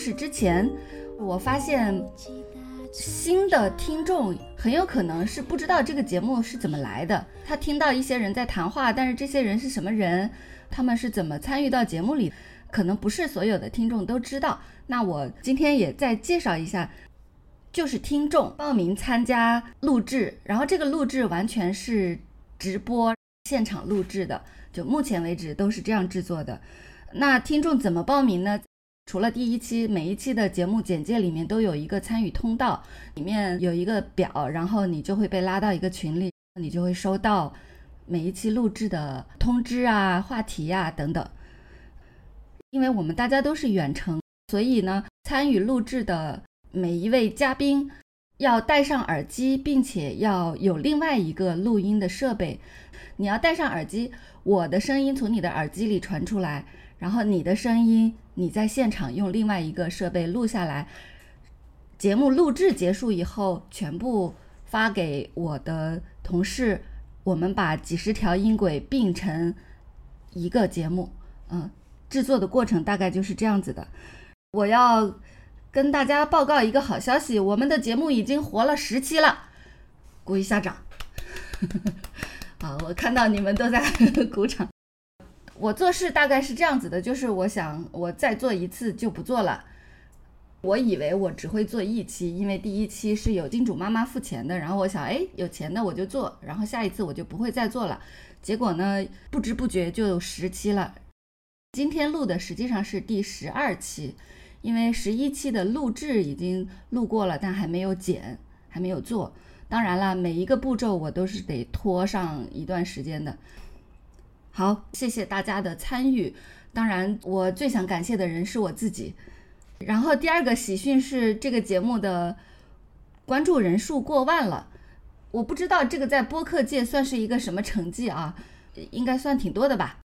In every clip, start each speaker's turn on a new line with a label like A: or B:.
A: 是之前，我发现新的听众很有可能是不知道这个节目是怎么来的。他听到一些人在谈话，但是这些人是什么人？他们是怎么参与到节目里？可能不是所有的听众都知道。那我今天也再介绍一下，就是听众报名参加录制，然后这个录制完全是直播现场录制的，就目前为止都是这样制作的。那听众怎么报名呢？除了第一期，每一期的节目简介里面都有一个参与通道，里面有一个表，然后你就会被拉到一个群里，你就会收到每一期录制的通知啊、话题呀等等。因为我们大家都是远程，所以呢，参与录制的每一位嘉宾要戴上耳机，并且要有另外一个录音的设备。你要戴上耳机，我的声音从你的耳机里传出来。然后你的声音，你在现场用另外一个设备录下来，节目录制结束以后，全部发给我的同事，我们把几十条音轨并成一个节目。嗯，制作的过程大概就是这样子的。我要跟大家报告一个好消息，我们的节目已经活了十期了，鼓一下掌。好，我看到你们都在 鼓掌。我做事大概是这样子的，就是我想我再做一次就不做了。我以为我只会做一期，因为第一期是有金主妈妈付钱的，然后我想，哎，有钱的我就做，然后下一次我就不会再做了。结果呢，不知不觉就十期了。今天录的实际上是第十二期，因为十一期的录制已经录过了，但还没有剪，还没有做。当然了，每一个步骤我都是得拖上一段时间的。好，谢谢大家的参与。当然，我最想感谢的人是我自己。然后第二个喜讯是，这个节目的关注人数过万了。我不知道这个在播客界算是一个什么成绩啊？应该算挺多的吧。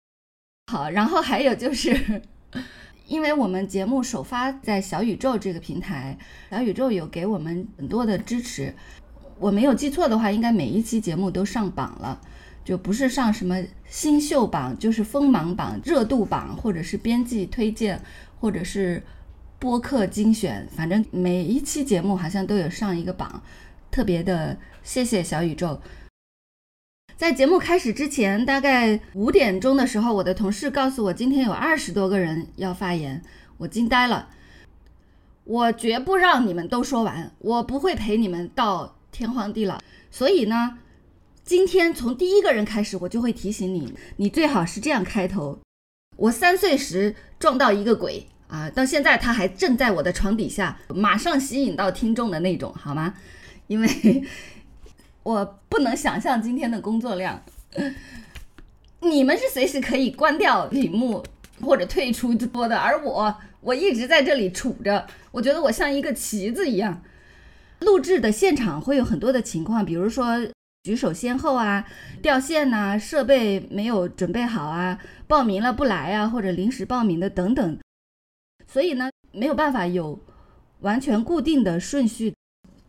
A: 好，然后还有就是，因为我们节目首发在小宇宙这个平台，小宇宙有给我们很多的支持。我没有记错的话，应该每一期节目都上榜了。就不是上什么新秀榜，就是锋芒榜、热度榜，或者是编辑推荐，或者是播客精选，反正每一期节目好像都有上一个榜，特别的谢谢小宇宙。在节目开始之前，大概五点钟的时候，我的同事告诉我今天有二十多个人要发言，我惊呆了。我绝不让你们都说完，我不会陪你们到天荒地老，所以呢。今天从第一个人开始，我就会提醒你，你最好是这样开头。我三岁时撞到一个鬼啊，到现在他还正在我的床底下，马上吸引到听众的那种，好吗？因为 我不能想象今天的工作量。你们是随时可以关掉屏幕或者退出直播的，而我，我一直在这里杵着，我觉得我像一个旗子一样。录制的现场会有很多的情况，比如说。举手先后啊，掉线呐，设备没有准备好啊，报名了不来啊，或者临时报名的等等，所以呢，没有办法有完全固定的顺序。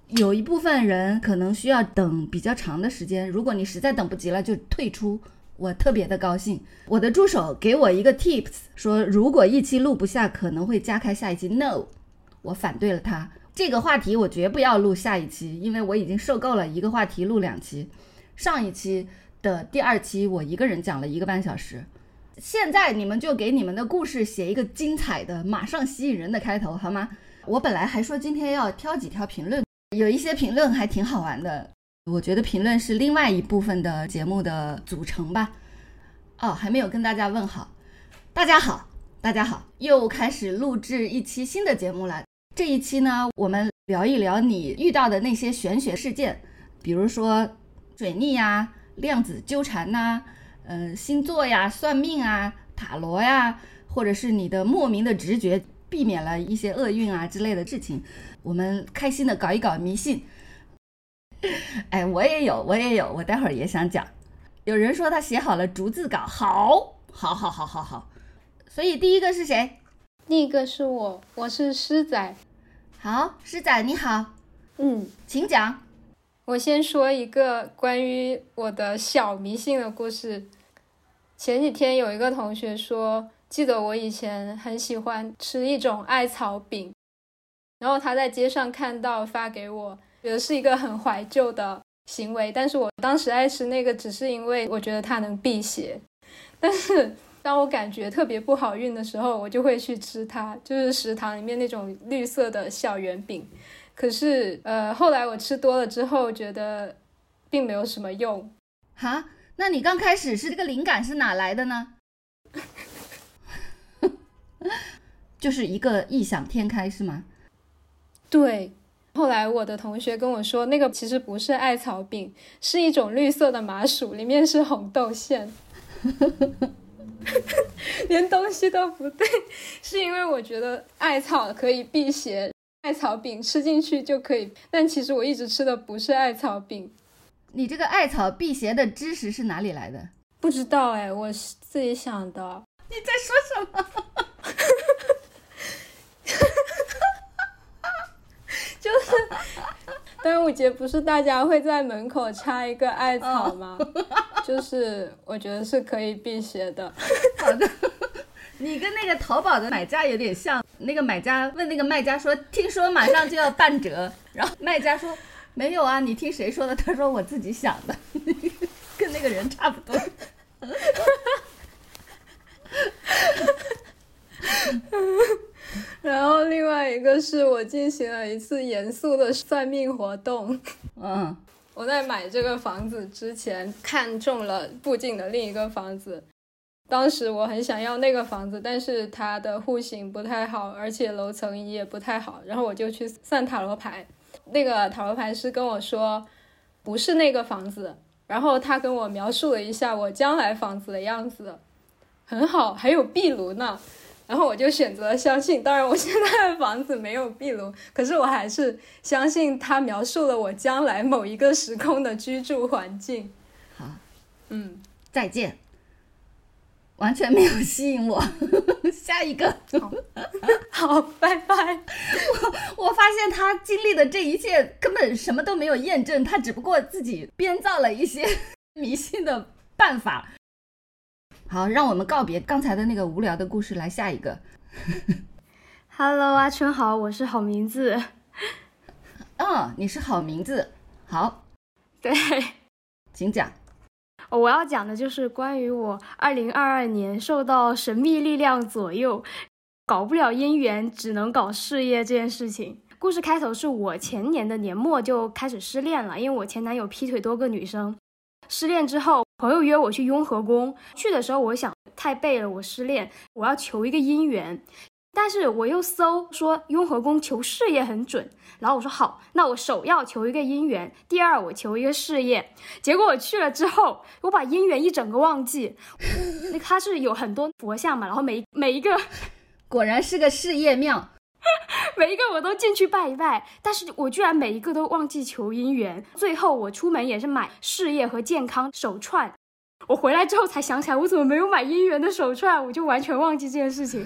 A: 有一部分人可能需要等比较长的时间，如果你实在等不及了，就退出。我特别的高兴，我的助手给我一个 tips，说如果一期录不下，可能会加开下一期。No，我反对了他。这个话题我绝不要录下一期，因为我已经受够了一个话题录两期。上一期的第二期我一个人讲了一个半小时，现在你们就给你们的故事写一个精彩的、马上吸引人的开头，好吗？我本来还说今天要挑几条评论，有一些评论还挺好玩的。我觉得评论是另外一部分的节目的组成吧。哦，还没有跟大家问好，大家好，大家好，又开始录制一期新的节目了。这一期呢，我们聊一聊你遇到的那些玄学事件，比如说水逆呀、量子纠缠呐、嗯星座呀、算命啊、塔罗呀，或者是你的莫名的直觉避免了一些厄运啊之类的事情，我们开心的搞一搞迷信。哎，我也有，我也有，我待会儿也想讲。有人说他写好了逐字稿，好，好，好，好，好，好。所以第一个是谁？
B: 第一个是我，我是狮仔。
A: 好，狮仔你好，
B: 嗯，
A: 请讲。
B: 我先说一个关于我的小迷信的故事。前几天有一个同学说，记得我以前很喜欢吃一种艾草饼，然后他在街上看到发给我，觉得是一个很怀旧的行为。但是我当时爱吃那个，只是因为我觉得它能辟邪。但是当我感觉特别不好运的时候，我就会去吃它，就是食堂里面那种绿色的小圆饼。可是，呃，后来我吃多了之后，觉得并没有什么用。
A: 哈，那你刚开始是这个灵感是哪来的呢？就是一个异想天开是吗？
B: 对。后来我的同学跟我说，那个其实不是艾草饼，是一种绿色的麻薯，里面是红豆馅。连东西都不对，是因为我觉得艾草可以辟邪。艾草饼吃进去就可以，但其实我一直吃的不是艾草饼。
A: 你这个艾草辟邪的知识是哪里来的？
B: 不知道哎，我是自己想的。
A: 你在说什么？
B: 就是端午节不是大家会在门口插一个艾草吗？就是我觉得是可以辟邪的。
A: 好的。你跟那个淘宝的买家有点像，那个买家问那个卖家说：“听说马上就要半折。”然后卖家说：“没有啊，你听谁说的？”他说：“我自己想的。”跟那个人差不多。
B: 然后另外一个是我进行了一次严肃的算命活动。
A: 嗯，
B: 我在买这个房子之前看中了附近的另一个房子。当时我很想要那个房子，但是它的户型不太好，而且楼层也不太好。然后我就去算塔罗牌，那个塔罗牌师跟我说不是那个房子，然后他跟我描述了一下我将来房子的样子，很好，还有壁炉呢。然后我就选择了相信。当然，我现在的房子没有壁炉，可是我还是相信他描述了我将来某一个时空的居住环境。
A: 好，
B: 嗯，
A: 再见。完全没有吸引我，下一个，
B: 好，拜拜。
A: 我我发现他经历的这一切根本什么都没有验证，他只不过自己编造了一些 迷信的办法。好，让我们告别刚才的那个无聊的故事，来下一个。
C: Hello，阿春好，我是好名字。
A: 嗯，你是好名字，好，
C: 对，
A: 请讲。
C: 我要讲的就是关于我二零二二年受到神秘力量左右，搞不了姻缘，只能搞事业这件事情。故事开头是我前年的年末就开始失恋了，因为我前男友劈腿多个女生。失恋之后，朋友约我去雍和宫，去的时候我想太背了，我失恋，我要求一个姻缘。但是我又搜说雍和宫求事业很准，然后我说好，那我首要求一个姻缘，第二我求一个事业。结果我去了之后，我把姻缘一整个忘记。那他是有很多佛像嘛，然后每每一个，
A: 果然是个事业庙，
C: 每一个我都进去拜一拜，但是我居然每一个都忘记求姻缘。最后我出门也是买事业和健康手串，我回来之后才想起来我怎么没有买姻缘的手串，我就完全忘记这件事情。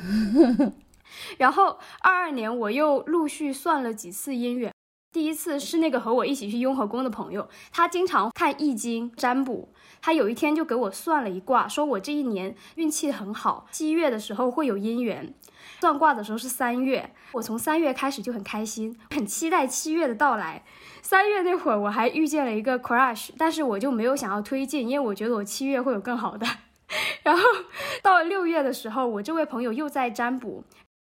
C: 然后二二年我又陆续算了几次姻缘，第一次是那个和我一起去雍和宫的朋友，他经常看易经占卜，他有一天就给我算了一卦，说我这一年运气很好，七月的时候会有姻缘。算卦的时候是三月，我从三月开始就很开心，很期待七月的到来。三月那会儿我还遇见了一个 crush，但是我就没有想要推进，因为我觉得我七月会有更好的。然后到了六月的时候，我这位朋友又在占卜。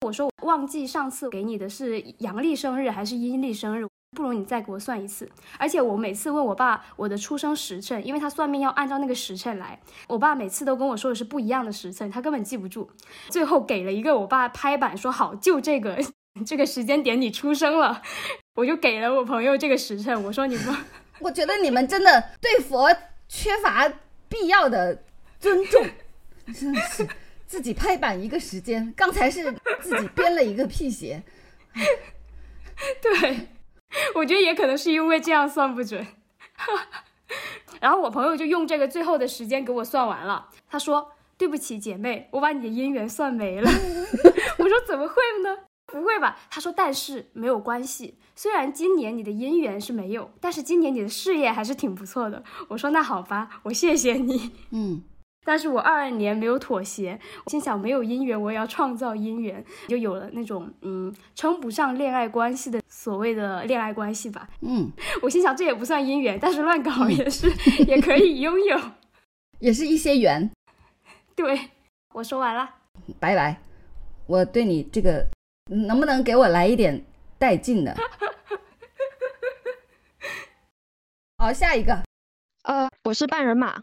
C: 我说我忘记上次给你的是阳历生日还是阴历生日，不如你再给我算一次。而且我每次问我爸我的出生时辰，因为他算命要按照那个时辰来，我爸每次都跟我说的是不一样的时辰，他根本记不住。最后给了一个我爸拍板说好，就这个 这个时间点你出生了，我就给了我朋友这个时辰。我说你们，
A: 我觉得你们真的对佛缺乏必要的尊重，真的是。自己拍板一个时间，刚才是自己编了一个辟邪。
C: 对，我觉得也可能是因为这样算不准。然后我朋友就用这个最后的时间给我算完了，他说：“对不起，姐妹，我把你的姻缘算没了。”我说：“怎么会呢？不会吧？”他说：“但是没有关系，虽然今年你的姻缘是没有，但是今年你的事业还是挺不错的。”我说：“那好吧，我谢谢你。”
A: 嗯。
C: 但是我二二年没有妥协，我心想没有姻缘，我也要创造姻缘，就有了那种嗯称不上恋爱关系的所谓的恋爱关系吧。
A: 嗯，
C: 我心想这也不算姻缘，但是乱搞也是、也可以拥有。
A: 也是一些缘。
C: 对，我说完了。
A: 拜拜，我对你这个能不能给我来一点带劲的？好，下一个。
D: 呃，我是半人马。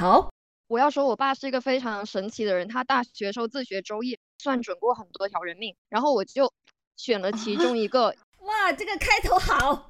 A: 好，
D: 我要说，我爸是一个非常神奇的人。他大学时候自学周易，算准过很多条人命，然后我就选了其中一个。
A: 哇，这个开头好。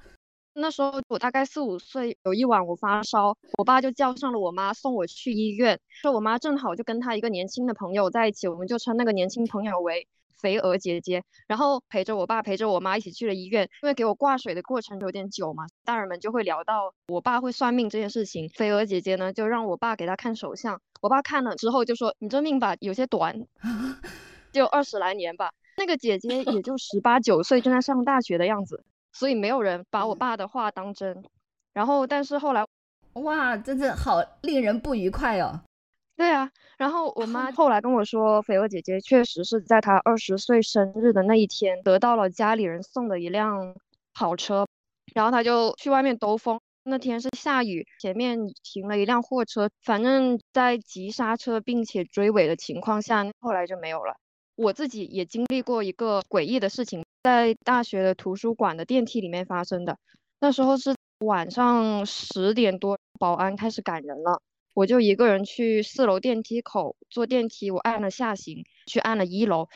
D: 那时候我大概四五岁，有一晚我发烧，我爸就叫上了我妈送我去医院。说我妈正好就跟他一个年轻的朋友在一起，我们就称那个年轻朋友为肥鹅姐姐。然后陪着我爸，陪着我妈一起去了医院。因为给我挂水的过程有点久嘛，大人们就会聊到我爸会算命这件事情。肥鹅姐姐呢就让我爸给她看手相，我爸看了之后就说：“你这命吧有些短，就二十来年吧。”那个姐姐也就十八九岁，正在上大学的样子。所以没有人把我爸的话当真，然后但是后来，
A: 哇，真的好令人不愉快哦。
D: 对啊，然后我妈后来跟我说，绯娥姐姐确实是在她二十岁生日的那一天得到了家里人送的一辆跑车，然后她就去外面兜风。那天是下雨，前面停了一辆货车，反正在急刹车并且追尾的情况下，后来就没有了。我自己也经历过一个诡异的事情。在大学的图书馆的电梯里面发生的，那时候是晚上十点多，保安开始赶人了，我就一个人去四楼电梯口坐电梯，我按了下行，去按了一楼，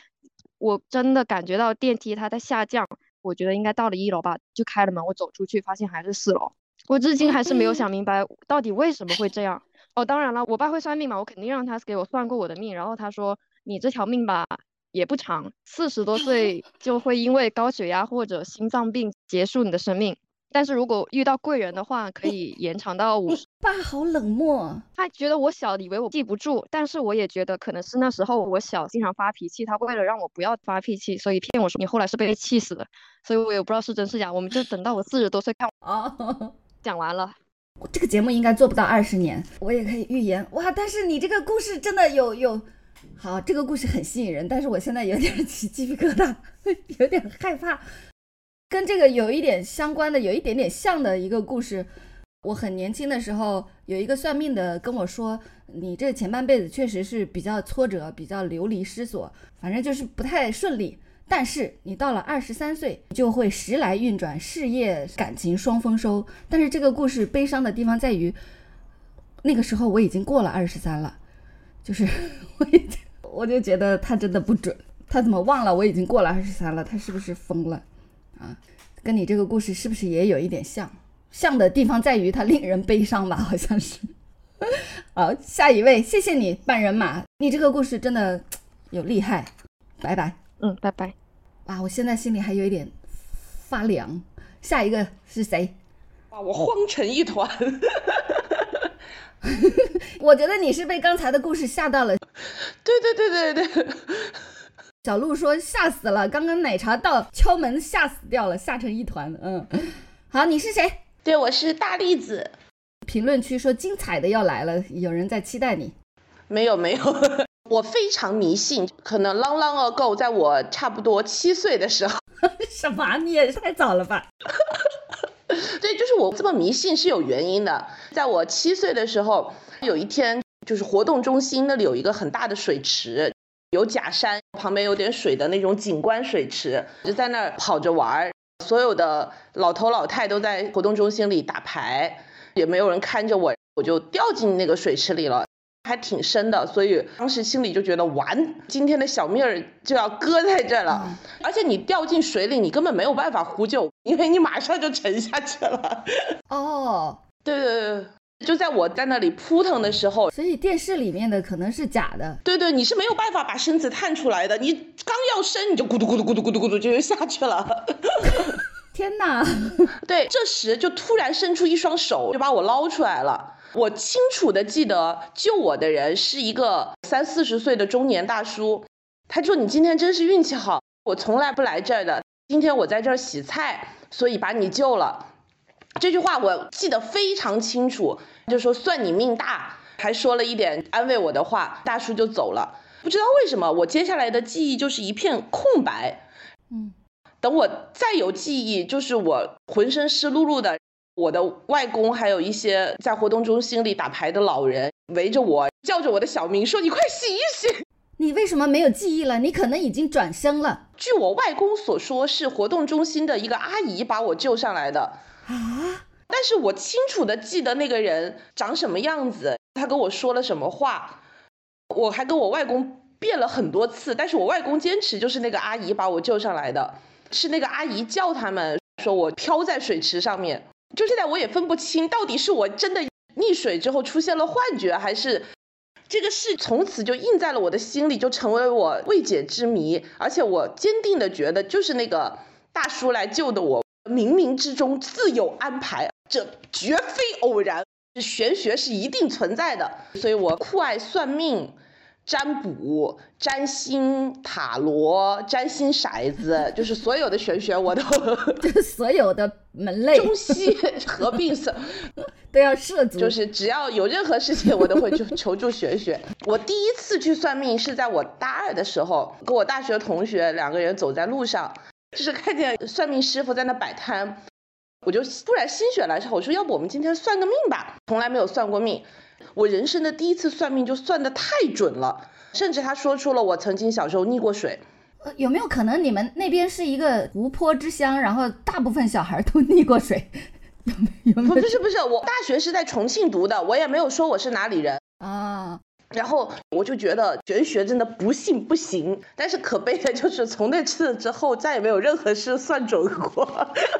D: 我真的感觉到电梯它在下降，我觉得应该到了一楼吧，就开了门，我走出去发现还是四楼，我至今还是没有想明白到底为什么会这样。哦，当然了，我爸会算命嘛，我肯定让他给我算过我的命，然后他说你这条命吧。也不长，四十多岁就会因为高血压或者心脏病结束你的生命。但是如果遇到贵人的话，可以延长到五十。
A: 爸好冷漠，
D: 他觉得我小，以为我记不住。但是我也觉得可能是那时候我小，经常发脾气。他为了让我不要发脾气，所以骗我说你后来是被气死的。所以我也不知道是真是假。我们就等到我四十多岁看。
A: 哦，
D: 讲完了。
A: 这个节目应该做不到二十年，我也可以预言哇！但是你这个故事真的有有。好，这个故事很吸引人，但是我现在有点起鸡皮疙瘩，有点害怕。跟这个有一点相关的，有一点点像的一个故事。我很年轻的时候，有一个算命的跟我说，你这前半辈子确实是比较挫折，比较流离失所，反正就是不太顺利。但是你到了二十三岁，就会时来运转，事业感情双丰收。但是这个故事悲伤的地方在于，那个时候我已经过了二十三了。就是 我已经，我就觉得他真的不准，他怎么忘了我已经过了二十三了？他是不是疯了啊？跟你这个故事是不是也有一点像？像的地方在于它令人悲伤吧？好像是。好，下一位，谢谢你半人马，你这个故事真的有厉害。拜拜。
D: 嗯，拜拜。
A: 哇，我现在心里还有一点发凉。下一个是谁？
E: 哇，我慌成一团。
A: 我觉得你是被刚才的故事吓到了。
E: 对对对对对。
A: 小鹿说吓死了，刚刚奶茶到敲门吓死掉了，吓成一团。嗯，好，你是谁？
E: 对，我是大栗子。
A: 评论区说精彩的要来了，有人在期待你。
E: 没有没有，我非常迷信，可能 long long ago，在我差不多七岁的时候。
A: 什么？你也太早了吧？
E: 对，就是我这么迷信是有原因的。在我七岁的时候，有一天，就是活动中心那里有一个很大的水池，有假山，旁边有点水的那种景观水池，就在那儿跑着玩儿。所有的老头老太都在活动中心里打牌，也没有人看着我，我就掉进那个水池里了。还挺深的，所以当时心里就觉得完，今天的小命儿就要搁在这了。而且你掉进水里，你根本没有办法呼救，因为你马上就沉下去了。哦，对对对，就在我在那里扑腾的时候，
A: 所以电视里面的可能是假的。
E: 对对，你是没有办法把身子探出来的，你刚要伸，你就咕嘟咕嘟咕嘟咕嘟咕嘟就又下去了。
A: 天哪！
E: 对，这时就突然伸出一双手，就把我捞出来了。我清楚的记得救我的人是一个三四十岁的中年大叔，他说：“你今天真是运气好，我从来不来这儿的，今天我在这儿洗菜，所以把你救了。”这句话我记得非常清楚，就说算你命大。还说了一点安慰我的话，大叔就走了。不知道为什么，我接下来的记忆就是一片空白。
A: 嗯，
E: 等我再有记忆，就是我浑身湿漉漉的，我的外公还有一些在活动中心里打牌的老人围着我，叫着我的小名，说：“你快醒一醒！”
A: 你为什么没有记忆了？你可能已经转生了。
E: 据我外公所说，是活动中心的一个阿姨把我救上来的
A: 啊。
E: 但是我清楚的记得那个人长什么样子，他跟我说了什么话。我还跟我外公辩了很多次，但是我外公坚持就是那个阿姨把我救上来的，是那个阿姨叫他们说我漂在水池上面。就现在我也分不清到底是我真的溺水之后出现了幻觉，还是。这个事从此就印在了我的心里，就成为我未解之谜。而且我坚定的觉得，就是那个大叔来救的我，冥冥之中自有安排，这绝非偶然，玄学是一定存在的。所以我酷爱算命。占卜、占星、塔罗、占星骰子，就是所有的玄学我都，
A: 就所有的门类，
E: 中西合并色
A: 都要涉足。
E: 就是只要有任何事情，我都会去求助玄学。我第一次去算命是在我大二的时候，跟我大学同学两个人走在路上，就是看见算命师傅在那摆摊，我就突然心血来潮，我说要不我们今天算个命吧？从来没有算过命。我人生的第一次算命就算的太准了，甚至他说出了我曾经小时候溺过水。
A: 呃，有没有可能你们那边是一个湖泊之乡，然后大部分小孩都溺过水？有没有？
E: 不是不是，我大学是在重庆读的，我也没有说我是哪里人
A: 啊。
E: 然后我就觉得玄学真的不信不行，但是可悲的就是从那次之后再也没有任何事算准过。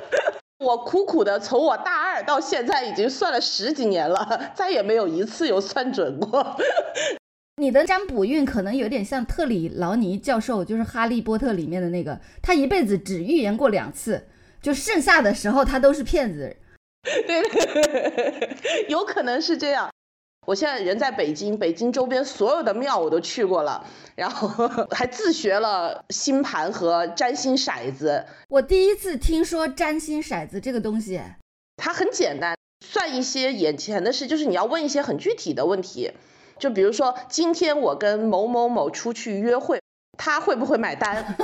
E: 我苦苦的从我大二到现在已经算了十几年了，再也没有一次有算准过。
A: 你的占卜运可能有点像特里劳尼教授，就是《哈利波特》里面的那个，他一辈子只预言过两次，就剩下的时候他都是骗子。
E: 对，有可能是这样。我现在人在北京，北京周边所有的庙我都去过了，然后 还自学了星盘和占星骰子。
A: 我第一次听说占星骰子这个东西，
E: 它很简单，算一些眼前的事，就是你要问一些很具体的问题，就比如说今天我跟某某某出去约会，他会不会买单？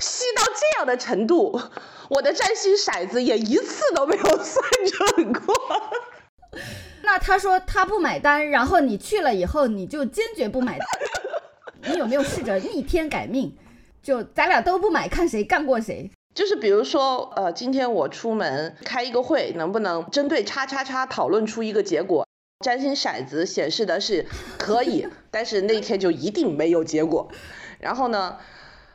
E: 细到这样的程度，我的占星骰子也一次都没有算准过。
A: 那他说他不买单，然后你去了以后，你就坚决不买单。你有没有试着逆天改命？就咱俩都不买，看谁干过谁。
E: 就是比如说，呃，今天我出门开一个会，能不能针对叉叉叉讨论出一个结果？占星骰子显示的是可以，但是那天就一定没有结果。然后呢，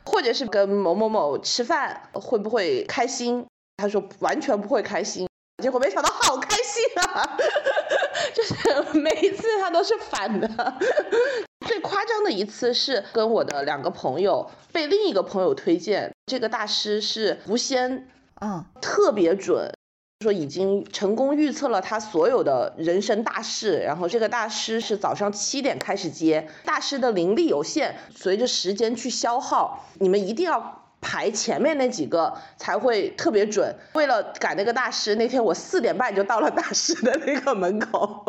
E: 或者是跟某某某吃饭，会不会开心？他说完全不会开心。结果没想到好开心啊！就是每一次他都是反的。最夸张的一次是跟我的两个朋友被另一个朋友推荐，这个大师是狐仙，
A: 啊，
E: 特别准，说已经成功预测了他所有的人生大事。然后这个大师是早上七点开始接，大师的灵力有限，随着时间去消耗，你们一定要。排前面那几个才会特别准。为了赶那个大师，那天我四点半就到了大师的那个门口。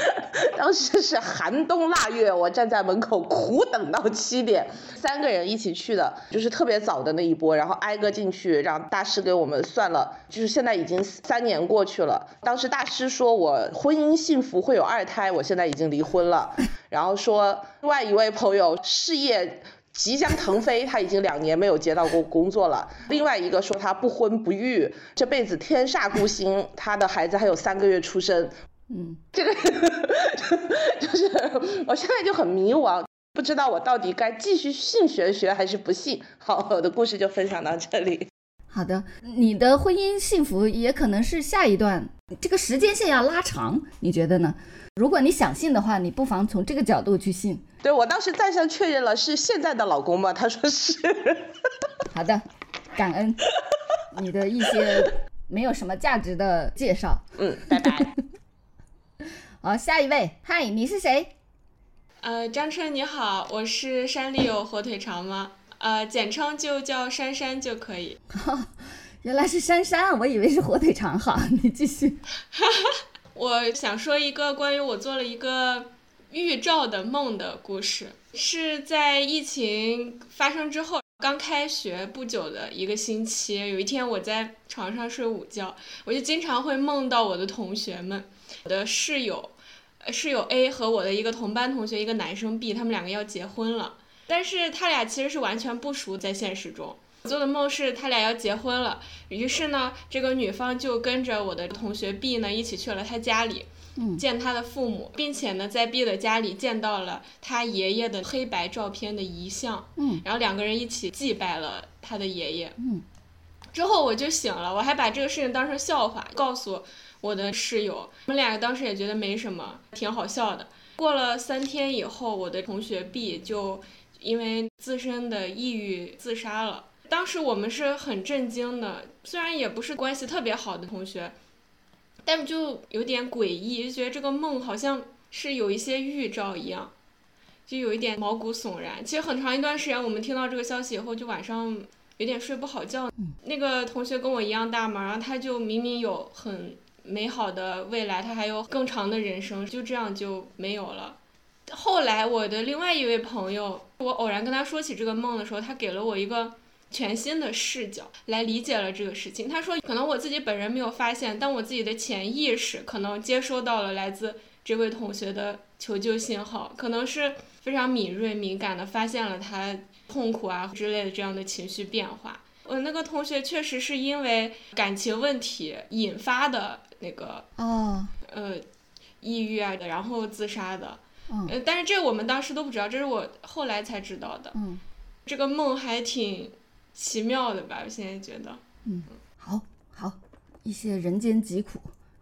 E: 当时是寒冬腊月，我站在门口苦等到七点。三个人一起去的，就是特别早的那一波，然后挨个进去让大师给我们算了。就是现在已经三年过去了。当时大师说我婚姻幸福，会有二胎。我现在已经离婚了。然后说另外一位朋友事业。即将腾飞，他已经两年没有接到过工作了。另外一个说他不婚不育，这辈子天煞孤星，他的孩子还有三个月出生。
A: 嗯，
E: 这个就是我现在就很迷惘，不知道我到底该继续信玄学还是不信。好，我的故事就分享到这里。
A: 好的，你的婚姻幸福也可能是下一段，这个时间线要拉长，你觉得呢？如果你想信的话，你不妨从这个角度去信。
E: 对我当时再三确认了，是现在的老公吗？他说是。
A: 好的，感恩你的一些没有什么价值的介绍。
E: 嗯，拜拜。
A: 好，下一位，嗨，你是谁？
F: 呃，张春你好，我是山里有火腿肠吗？呃，简称就叫珊珊就可以。
A: 原来是珊珊，我以为是火腿肠。好，你继续。
F: 我想说一个关于我做了一个预兆的梦的故事，是在疫情发生之后，刚开学不久的一个星期，有一天我在床上睡午觉，我就经常会梦到我的同学们，我的室友，室友 A 和我的一个同班同学，一个男生 B，他们两个要结婚了，但是他俩其实是完全不熟，在现实中。我做的梦是他俩要结婚了，于是呢，这个女方就跟着我的同学 B 呢一起去了他家里，见他的父母，并且呢在 B 的家里见到了他爷爷的黑白照片的遗像，
A: 嗯，
F: 然后两个人一起祭拜了他的爷爷，
A: 嗯，
F: 之后我就醒了，我还把这个事情当成笑话告诉我的室友，我们俩当时也觉得没什么，挺好笑的。过了三天以后，我的同学 B 就因为自身的抑郁自杀了。当时我们是很震惊的，虽然也不是关系特别好的同学，但就有点诡异，就觉得这个梦好像是有一些预兆一样，就有一点毛骨悚然。其实很长一段时间，我们听到这个消息以后，就晚上有点睡不好觉。那个同学跟我一样大嘛，然后他就明明有很美好的未来，他还有更长的人生，就这样就没有了。后来我的另外一位朋友，我偶然跟他说起这个梦的时候，他给了我一个。全新的视角来理解了这个事情。他说，可能我自己本人没有发现，但我自己的潜意识可能接收到了来自这位同学的求救信号，可能是非常敏锐敏感的发现了他痛苦啊之类的这样的情绪变化。我那个同学确实是因为感情问题引发的那个
A: 哦，
F: 呃，抑郁啊，然后自杀的。
A: 嗯，
F: 呃，但是这我们当时都不知道，这是我后来才知道的。
A: 嗯，
F: 这个梦还挺。奇妙的吧，我现在觉得，
A: 嗯，好，好，一些人间疾苦，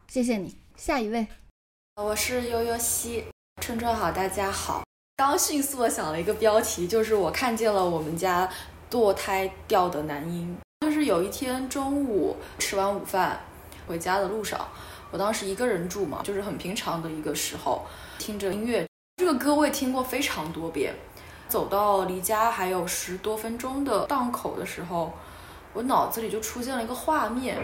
A: 谢谢你。下一位，
G: 我是悠悠西，春春好，大家好。刚迅速的想了一个标题，就是我看见了我们家堕胎掉的男婴。就是有一天中午吃完午饭回家的路上，我当时一个人住嘛，就是很平常的一个时候，听着音乐，这个歌我也听过非常多遍。走到离家还有十多分钟的档口的时候，我脑子里就出现了一个画面，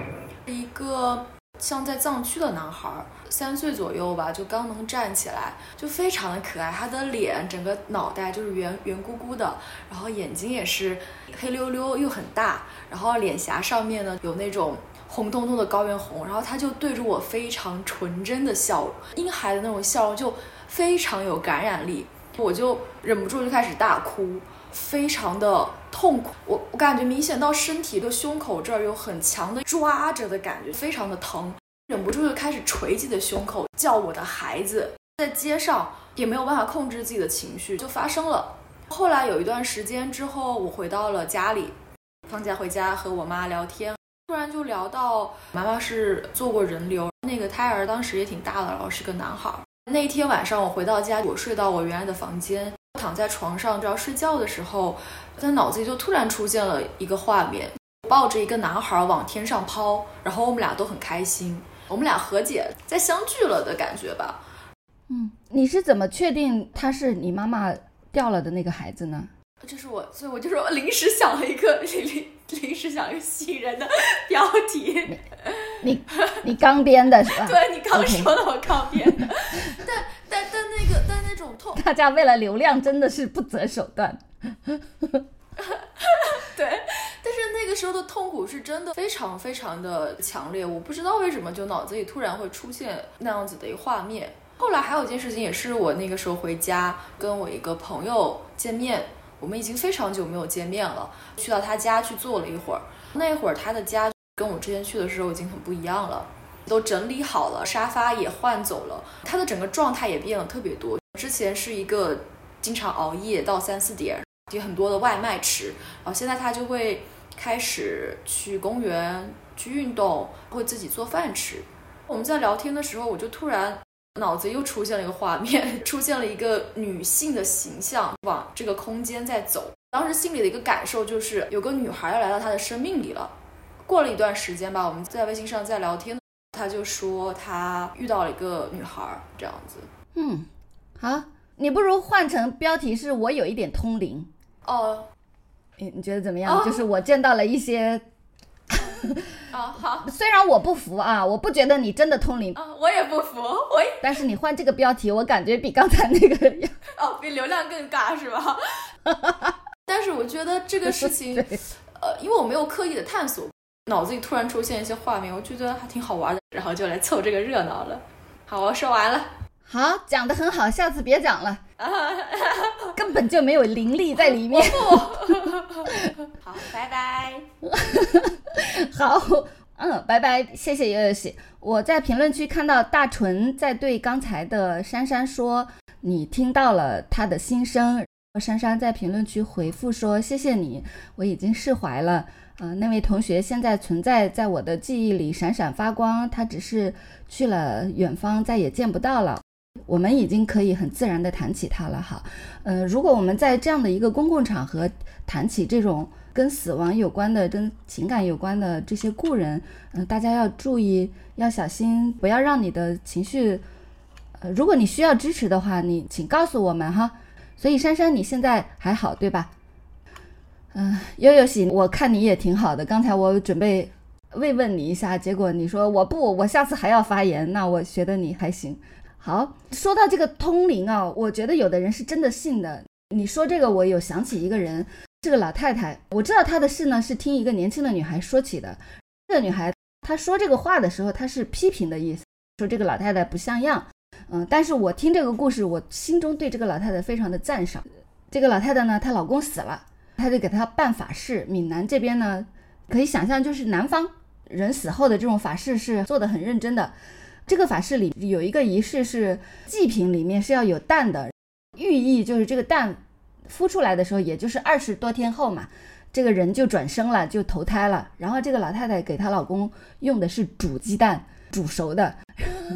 G: 一个像在藏区的男孩，三岁左右吧，就刚能站起来，就非常的可爱。他的脸，整个脑袋就是圆圆鼓鼓的，然后眼睛也是黑溜溜又很大，然后脸颊上面呢有那种红彤彤的高原红，然后他就对着我非常纯真的笑，婴孩的那种笑容就非常有感染力。我就忍不住就开始大哭，非常的痛苦。我我感觉明显到身体的胸口这儿有很强的抓着的感觉，非常的疼，忍不住就开始捶自己的胸口，叫我的孩子。在街上也没有办法控制自己的情绪，就发生了。后来有一段时间之后，我回到了家里，放假回家和我妈聊天，突然就聊到妈妈是做过人流，那个胎儿当时也挺大的，然后是个男孩。那一天晚上我回到家，我睡到我原来的房间，躺在床上就要睡觉的时候，在脑子里就突然出现了一个画面，抱着一个男孩往天上抛，然后我们俩都很开心，我们俩和解，在相聚了的感觉吧。
A: 嗯，你是怎么确定他是你妈妈掉了的那个孩子呢？
G: 这是我，所以我就说临时想了一个临临时想一个吸引人的标题。
A: 你你刚编的是吧？
G: 对你刚说的，我刚编的。但但但那个但那种痛，
A: 大家为了流量真的是不择手段。
G: 对，但是那个时候的痛苦是真的非常非常的强烈，我不知道为什么就脑子里突然会出现那样子的一个画面。后来还有一件事情，也是我那个时候回家跟我一个朋友见面。我们已经非常久没有见面了，去到他家去坐了一会儿。那会儿他的家跟我之前去的时候已经很不一样了，都整理好了，沙发也换走了，他的整个状态也变了特别多。之前是一个经常熬夜到三四点，有很多的外卖吃，然后现在他就会开始去公园去运动，会自己做饭吃。我们在聊天的时候，我就突然。脑子又出现了一个画面，出现了一个女性的形象往这个空间在走。当时心里的一个感受就是有个女孩要来到他的生命里了。过了一段时间吧，我们在微信上在聊天，他就说他遇到了一个女孩，这样子。
A: 嗯，好，你不如换成标题是我有一点通灵
G: 哦。
A: 你你觉得怎么样？就是我见到了一些。
G: 啊，好
A: 虽然我不服啊，我不觉得你真的通灵，
G: 啊，我也不服，我也
A: 但是你换这个标题，我感觉比刚才那个要
G: 哦，比流量更尬是吧？但是我觉得这个事情，呃，因为我没有刻意的探索，脑子里突然出现一些画面，我就觉得还挺好玩的，然后就来凑这个热闹了。好，我说完了。
A: 好，讲的很好，下次别讲了，根本就没有灵力在里面。
G: 好，拜拜。
A: 好，嗯，拜拜，谢谢悠悠喜。我在评论区看到大纯在对刚才的珊珊说，你听到了他的心声。珊珊在评论区回复说：“谢谢你，我已经释怀了。呃，那位同学现在存在在我的记忆里，闪闪发光。他只是去了远方，再也见不到了。我们已经可以很自然地谈起他了。哈，呃，如果我们在这样的一个公共场合谈起这种跟死亡有关的、跟情感有关的这些故人，嗯、大家要注意，要小心，不要让你的情绪，呃，如果你需要支持的话，你请告诉我们哈。所以珊珊，你现在还好对吧？嗯、悠悠喜，我看你也挺好的。刚才我准备慰问你一下，结果你说我不，我下次还要发言，那我觉得你还行。好，说到这个通灵啊，我觉得有的人是真的信的。你说这个，我有想起一个人，这个老太太，我知道她的事呢，是听一个年轻的女孩说起的。这个女孩她说这个话的时候，她是批评的意思，说这个老太太不像样。嗯，但是我听这个故事，我心中对这个老太太非常的赞赏。这个老太太呢，她老公死了，她就给她办法事。闽南这边呢，可以想象，就是南方人死后的这种法事是做的很认真的。这个法事里有一个仪式是祭品里面是要有蛋的，寓意就是这个蛋孵出来的时候，也就是二十多天后嘛，这个人就转生了，就投胎了。然后这个老太太给她老公用的是煮鸡蛋，煮熟的。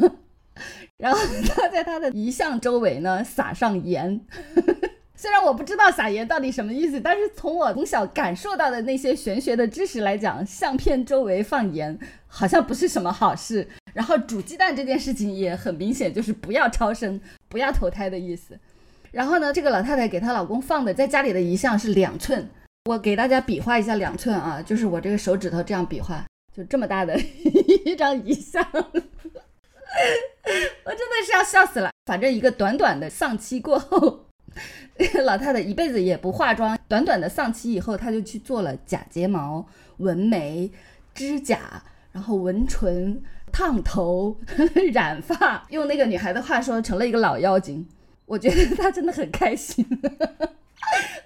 A: 然后她在她的遗像周围呢撒上盐。虽然我不知道撒盐到底什么意思，但是从我从小感受到的那些玄学的知识来讲，相片周围放盐好像不是什么好事。然后煮鸡蛋这件事情也很明显就是不要超生、不要投胎的意思。然后呢，这个老太太给她老公放的在家里的遗像是两寸，我给大家比划一下两寸啊，就是我这个手指头这样比划，就这么大的 一张遗像。我真的是要笑死了。反正一个短短的丧期过后，老太太一辈子也不化妆。短短的丧期以后，她就去做了假睫毛、纹眉、指甲，然后纹唇、烫头、染发。用那个女孩的话说，成了一个老妖精。我觉得她真的很开心。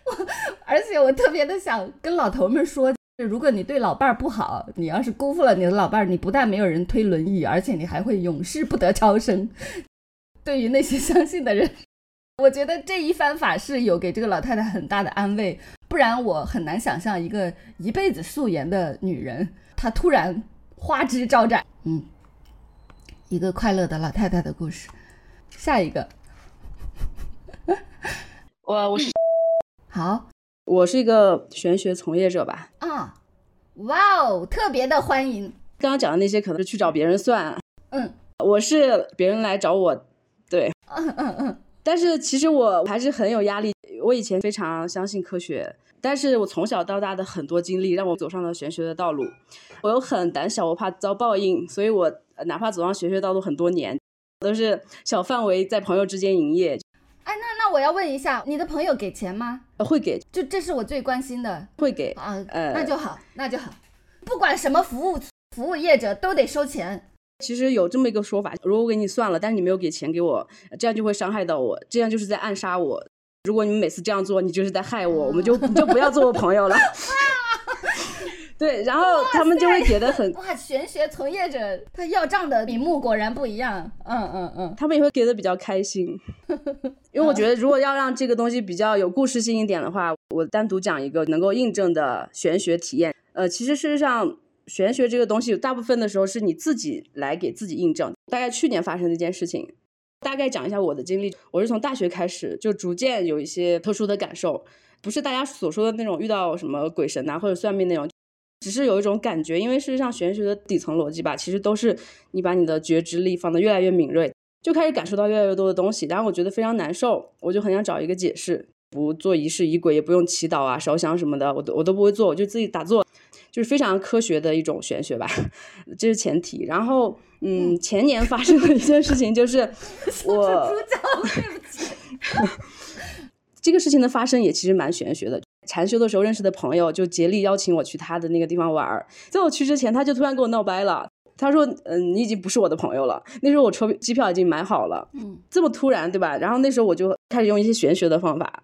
A: 我而且我特别的想跟老头们说。如果你对老伴儿不好，你要是辜负了你的老伴儿，你不但没有人推轮椅，而且你还会永世不得超生。对于那些相信的人，我觉得这一番法事有给这个老太太很大的安慰，不然我很难想象一个一辈子素颜的女人，她突然花枝招展。嗯，一个快乐的老太太的故事。下一个，
H: 我我是
A: 好
H: 我是一个玄学从业者吧。
A: 啊，哇哦，特别的欢迎。
H: 刚刚讲的那些可能是去找别人算，
A: 嗯
H: 我是别人来找我，对。
A: 嗯嗯嗯，
H: 但是其实我还是很有压力。我以前非常相信科学，但是我从小到大的很多经历让我走上了玄学的道路。我又很胆小，我怕遭报应，所以我呃哪怕走上玄学道路很多年，都是小范围在朋友之间营业，
A: 哎，那那我要问一下，你的朋友给钱吗？
H: 呃会给
A: 就这是我最关心的
H: 会给。
A: 啊，
H: 呃
A: 那就好，那就好，不管什么服务服务业者都得收钱。
H: 其实有这么一个说法，如果我给你算了，但是你没有给钱给我，这样就会伤害到我，这样就是在暗杀我。如果你们每次这样做，你就是在害我，我们就你就不要做我朋友了。对，然后他们就会觉得很，
A: 哇，玄学从业者他要账的笔目果然不一样。嗯嗯嗯，
H: 他们也会给的比较开心，因为我觉得如果要让这个东西比较有故事性一点的话，我单独讲一个能够印证的玄学体验。呃，其实事实上，玄学这个东西，大部分的时候是你自己来给自己印证。大概去年发生的一件事情，大概讲一下我的经历。我是从大学开始就逐渐有一些特殊的感受，不是大家所说的那种遇到什么鬼神啊或者算命那种。只是有一种感觉，因为事实上玄学的底层逻辑吧，其实都是你把你的觉知力放得越来越敏锐，就开始感受到越来越多的东西，然后我觉得非常难受，我就很想找一个解释，不做疑神疑鬼，也不用祈祷啊、烧香什么的，我都我都不会做，我就自己打坐。就是非常科学的一种玄学吧，这是前提。然后，嗯，前年发生的一件事情就是 我，
A: 对不起，
H: 这个事情的发生也其实蛮玄学的。禅修的时候认识的朋友就竭力邀请我去他的那个地方玩儿，在我去之前，他就突然跟我闹掰了。他说：“嗯，你已经不是我的朋友了。那时候我车机票已经买好了，
A: 嗯，
H: 这么突然，对吧？然后那时候我就开始用一些玄学的方法，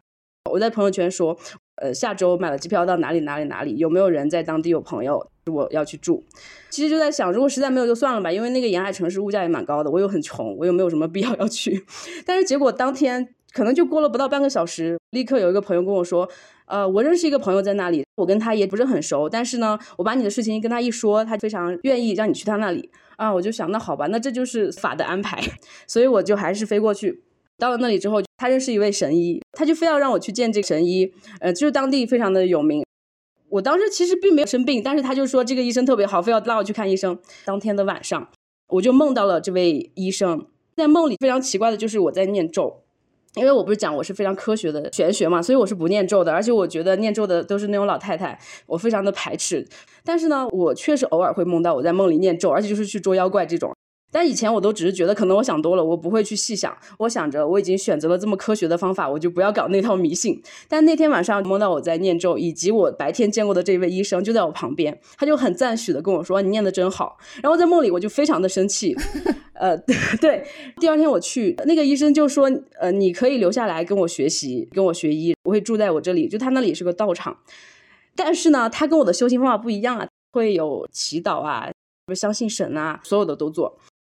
H: 我在朋友圈说，呃，下周买了机票到哪里哪里哪里，有没有人在当地有朋友，我要去住。其实就在想，如果实在没有就算了吧，因为那个沿海城市物价也蛮高的，我又很穷，我又没有什么必要要去。但是结果当天可能就过了不到半个小时，立刻有一个朋友跟我说。”呃，我认识一个朋友在那里，我跟他也不是很熟，但是呢，我把你的事情跟他一说，他非常愿意让你去他那里啊，我就想，那好吧，那这就是法的安排，所以我就还是飞过去。到了那里之后，他认识一位神医，他就非要让我去见这个神医，呃，就是当地非常的有名。我当时其实并没有生病，但是他就说这个医生特别好，非要拉我去看医生。当天的晚上，我就梦到了这位医生，在梦里非常奇怪的就是我在念咒。因为我不是讲我是非常科学的玄学嘛，所以我是不念咒的，而且我觉得念咒的都是那种老太太，我非常的排斥。但是呢，我确实偶尔会梦到我在梦里念咒，而且就是去捉妖怪这种。但以前我都只是觉得可能我想多了，我不会去细想。我想着我已经选择了这么科学的方法，我就不要搞那套迷信。但那天晚上梦到我在念咒，以及我白天见过的这位医生就在我旁边，他就很赞许的跟我说：“你念的真好。”然后在梦里我就非常的生气。呃，对。第二天我去，那个医生就说：“呃，你可以留下来跟我学习，跟我学医，我会住在我这里。就他那里是个道场，但是呢，他跟我的修行方法不一样啊，会有祈祷啊，不相信神啊，所有的都做。”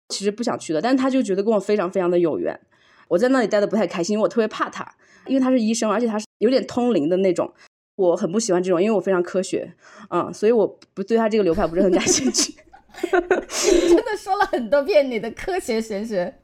H: 其实不想去的，但是他就觉得跟我非常非常的有缘。我在那里待的不太开心，因为我特别怕他，因为他是医生，而且他是有点通灵的那种，我很不喜欢这种，因为我非常科学，嗯，所以我不对他这个流派不是很感兴趣。
A: 真的说了很多遍你的科学玄学。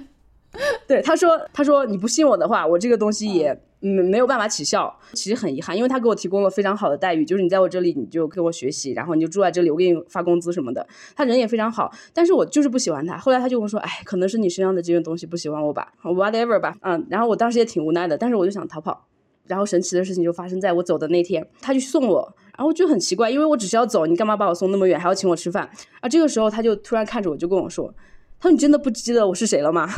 H: 对，他说，他说你不信我的话，我这个东西也。嗯，没没有办法起效，其实很遗憾，因为他给我提供了非常好的待遇，就是你在我这里，你就跟我学习，然后你就住在这里，我给你发工资什么的。他人也非常好，但是我就是不喜欢他。后来他就跟我说，哎，可能是你身上的这些东西不喜欢我吧，whatever 吧，嗯。然后我当时也挺无奈的，但是我就想逃跑。然后神奇的事情就发生在我走的那天，他就送我，然后就很奇怪，因为我只是要走，你干嘛把我送那么远，还要请我吃饭？啊，这个时候他就突然看着我，就跟我说。他说：“你真的不记得我是谁了吗？”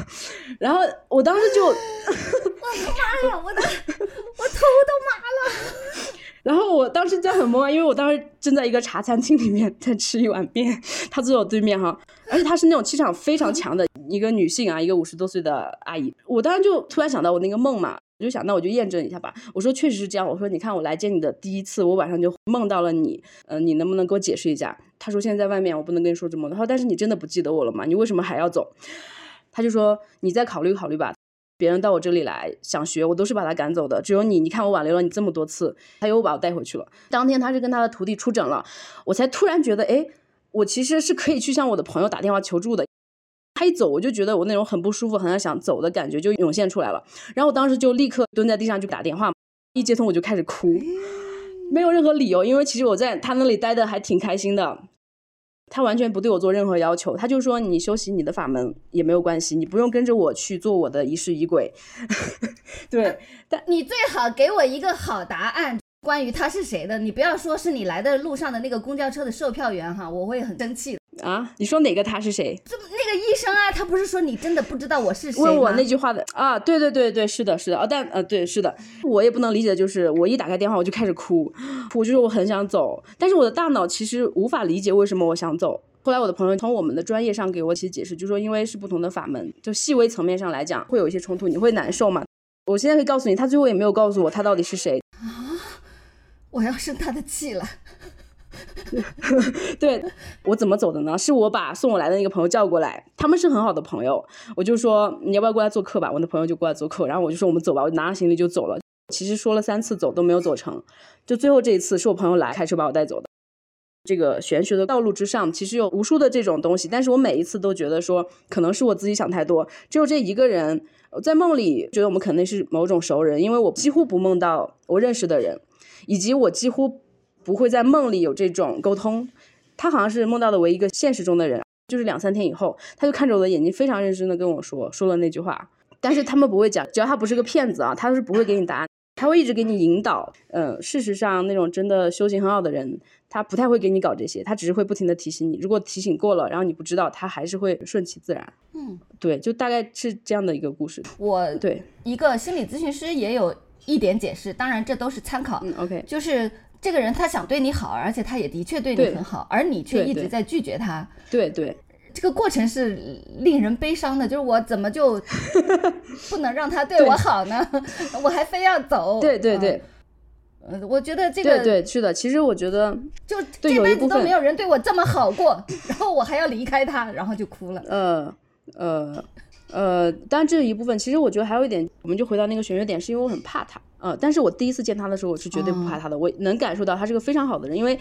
H: 然后我当时就，我
A: 的妈呀，我的我头都麻了。
H: 然后我当时就很懵啊，因为我当时正在一个茶餐厅里面在吃一碗面，他坐我对面哈，而且她是那种气场非常强的一个女性啊，一个五十多岁的阿姨。我当时就突然想到我那个梦嘛。我就想，那我就验证一下吧。我说确实是这样。我说你看，我来见你的第一次，我晚上就梦到了你。嗯，你能不能给我解释一下？他说现在在外面，我不能跟你说这么多。他说但是你真的不记得我了吗？你为什么还要走？他就说你再考虑考虑吧。别人到我这里来想学，我都是把他赶走的。只有你，你看我挽留了你这么多次，他又把我带回去了。当天他是跟他的徒弟出诊了，我才突然觉得，哎，我其实是可以去向我的朋友打电话求助的。他一走，我就觉得我那种很不舒服、很想走的感觉就涌现出来了。然后我当时就立刻蹲在地上就打电话，一接通我就开始哭，没有任何理由，因为其实我在他那里待的还挺开心的。他完全不对我做任何要求，他就说你修习你的法门也没有关系，你不用跟着我去做我的疑神疑鬼。对，但
A: 你最好给我一个好答案。关于他是谁的，你不要说是你来的路上的那个公交车的售票员哈，我会很生气
H: 啊！你说哪个他是谁？
A: 这那个医生啊，他不是说你真的不知道我是谁
H: 问我那句话的啊？对对对对，是的，是的啊，但呃，对，是的，我也不能理解，就是我一打开电话我就开始哭，我就说我很想走，但是我的大脑其实无法理解为什么我想走。后来我的朋友从我们的专业上给我其实解释，就说因为是不同的法门，就细微层面上来讲会有一些冲突，你会难受嘛？我现在可以告诉你，他最后也没有告诉我他到底是谁啊。
A: 我要生他的气了。
H: 对我怎么走的呢？是我把送我来的那个朋友叫过来，他们是很好的朋友。我就说你要不要过来做客吧？我的朋友就过来做客，然后我就说我们走吧。我拿着行李就走了。其实说了三次走都没有走成，就最后这一次是我朋友来开车把我带走的。这个玄学的道路之上，其实有无数的这种东西，但是我每一次都觉得说可能是我自己想太多。只有这一个人在梦里觉得我们肯定是某种熟人，因为我几乎不梦到我认识的人。以及我几乎不会在梦里有这种沟通，他好像是梦到的唯一一个现实中的人，就是两三天以后，他就看着我的眼睛，非常认真的跟我说说了那句话。但是他们不会讲，只要他不是个骗子啊，他是不会给你答案，他会一直给你引导。嗯，事实上那种真的修行很好的人。他不太会给你搞这些，他只是会不停的提醒你。如果提醒过了，然后你不知道，他还是会顺其自然。
A: 嗯，
H: 对，就大概是这样的一个故事。
A: 我
H: 对
A: 一个心理咨询师也有一点解释，当然这都是参考。
H: 嗯，OK，
A: 就是这个人他想对你好，而且他也的确对你很好，而你却一直在拒绝他。
H: 对对
A: 这个过程是令人悲伤的，就是我怎么就不能让他对我好呢？我还非要走。
H: 对对对
A: 嗯，呃我觉得这个
H: 对对，是的。其实我觉得，
A: 就这辈子都没有人对我这么好过，然后我还要离开他，然后就哭了。
H: 呃呃呃，当然这一部分，其实我觉得还有一点，我们就回到那个玄学点，是因为我很怕他。呃，但是我第一次见他的时候，我是绝对不怕他的，我能感受到他是个非常好的人，因为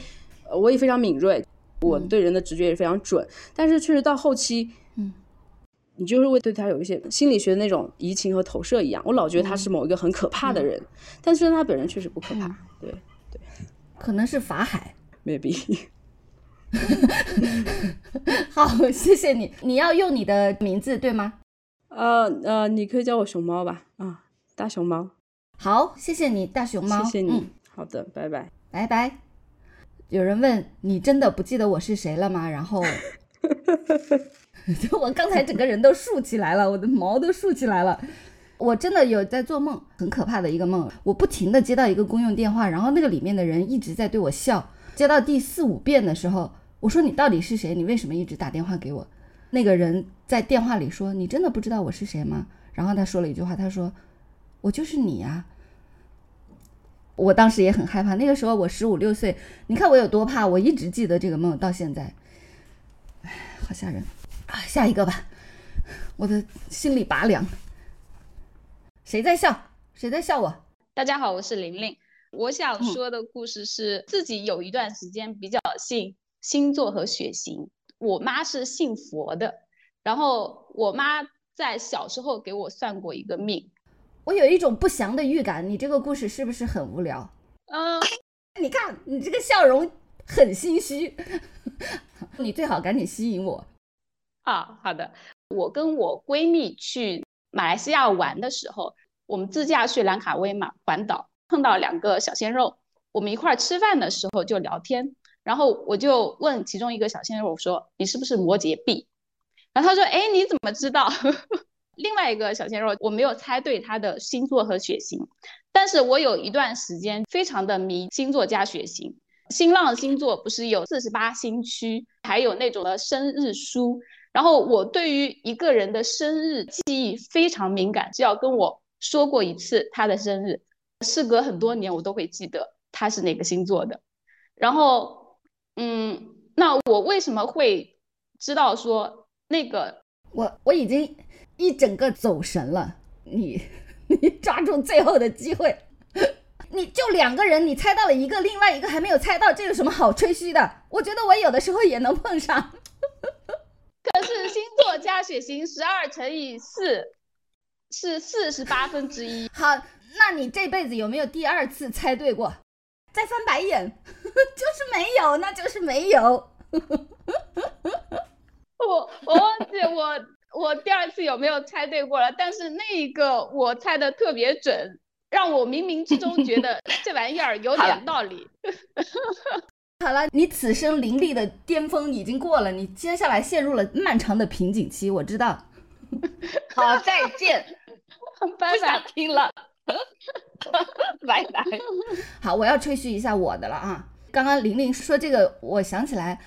H: 呃我也非常敏锐，我对人的直觉也非常准。但是确实到后期，
A: 嗯，
H: 你就是会对他有一些心理学的那种移情和投射一样，我老觉得他是某一个很可怕的人，但是他本人确实不可怕。对对
A: 可能是法海。
H: ，maybe。
A: 好，谢谢你。你要用你的名字对吗？
H: 呃呃，你可以叫我熊猫吧，啊，大熊猫，
A: 好，谢谢你，大熊猫。
H: 谢谢你。
A: 嗯
H: 好的，拜拜。
A: 拜拜。有人问你真的不记得我是谁了吗？然后，就 我刚才整个人都竖起来了，我的毛都竖起来了。我真的有在做梦，很可怕的一个梦。我不停的接到一个公用电话，然后那个里面的人一直在对我笑。接到第四五遍的时候，我说你到底是谁？你为什么一直打电话给我？那个人在电话里说：“你真的不知道我是谁吗？”然后他说了一句话，他说：“我就是你呀、我当时也很害怕，那个时候我十五六岁，你看我有多怕，我一直记得这个梦到现在，唉，好吓人啊！下一个吧，我的心里拔凉。谁在笑？谁在笑我？
I: 大家好，我是玲玲。我想
A: 嗯
I: 说的故事是自己有一段时间比较信星座和血型。我妈是信佛的，然后我妈在小时候给我算过一个命。
A: 我有一种不祥的预感，你这个故事是不是很无聊？
I: 嗯，
A: 你看你这个笑容很心虚，你最好赶紧吸引我。
I: 啊，好的。我跟我闺蜜去马来西亚玩的时候，我们自驾去兰卡威嘛，环岛碰到两个小鲜肉，我们一块儿吃饭的时候就聊天，然后我就问其中一个小鲜肉我说：“你是不是摩羯 B？” 然后他说：“哎，你怎么知道？” 另外一个小鲜肉，我没有猜对他的星座和血型，但是我有一段时间非常的迷星座加血型。新浪星座不是有四十八星区，还有那种的生日书。然后我对于一个人的生日记忆非常敏感，只要跟我说过一次他的生日，事隔很多年我都会记得他是哪个星座的。然后，嗯，那我为什么会知道说那个
A: 我我已经一整个走神了，你你抓住最后的机会，你就两个人，你猜到了一个，另外一个还没有猜到，这有什么好吹嘘的？我觉得我有的时候也能碰上。
I: 可是星座加血型十二乘以四是四十八分之一。
A: 好，那你这辈子有没有第二次猜对过？再翻白眼，就是没有，那就是没有。
I: 我我忘记我我第二次有没有猜对过了，但是那一个我猜的特别准，让我冥冥之中觉得这玩意儿有点道理。
A: 好了，你此生灵力的巅峰已经过了，你接下来陷入了漫长的瓶颈期，我知道。好，再见，
I: 拜拜。
A: 听了，拜拜。好，我要吹嘘一下我的了啊！刚刚玲玲说这个，我想起来，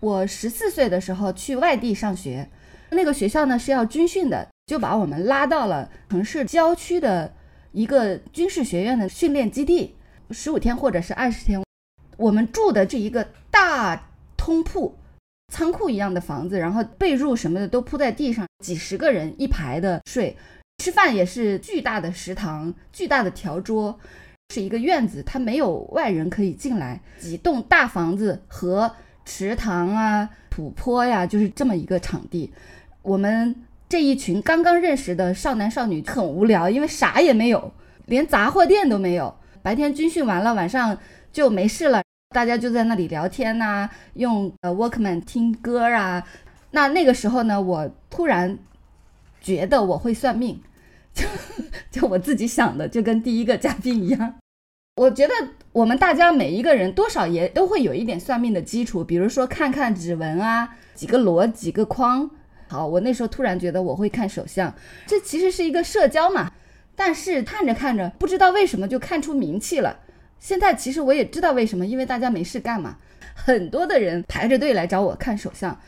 A: 我十四岁的时候去外地上学，那个学校呢是要军训的，就把我们拉到了城市郊区的一个军事学院的训练基地，十五天或者是二十天。我们住的这一个大通铺。仓库一样的房子，然后被褥什么的都铺在地上，几十个人一排的睡，吃饭也是巨大的食堂，巨大的条桌，是一个院子，它没有外人可以进来，几栋大房子和池塘啊、土坡呀，就是这么一个场地。我们这一群刚刚认识的少男少女很无聊，因为啥也没有，连杂货店都没有。白天军训完了，晚上就没事了。大家就在那里聊天呐、用呃 Walkman 听歌啊。那那个时候呢，我突然觉得我会算命，就就我自己想的，就跟第一个嘉宾一样。我觉得我们大家每一个人多少也都会有一点算命的基础，比如说看看指纹啊，几个螺几个框。好，我那时候突然觉得我会看手相，这其实是一个社交嘛。但是看着看着，不知道为什么就看出名气了。现在其实我也知道为什么，因为大家没事干嘛，很多的人排着队来找我看手相。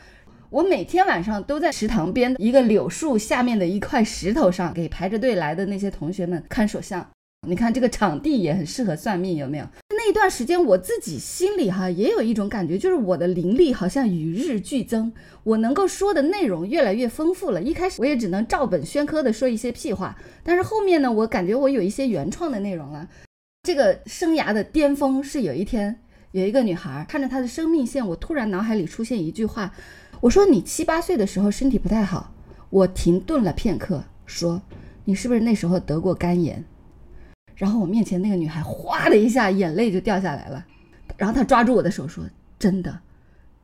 A: 我每天晚上都在食堂边一个柳树下面的一块石头上，给排着队来的那些同学们看手相。你看这个场地也很适合算命，有没有？那一段时间我自己心里哈也有一种感觉，就是我的灵力好像与日俱增，我能够说的内容越来越丰富了。一开始我也只能照本宣科的说一些屁话，但是后面呢，我感觉我有一些原创的内容了。这个生涯的巅峰是有一天有一个女孩看着她的生命线，我突然脑海里出现一句话。我说你七八岁的时候身体不太好，我停顿了片刻，说你是不是那时候得过肝炎？然后我面前那个女孩哗的一下眼泪就掉下来了，然后她抓住我的手说：“真的，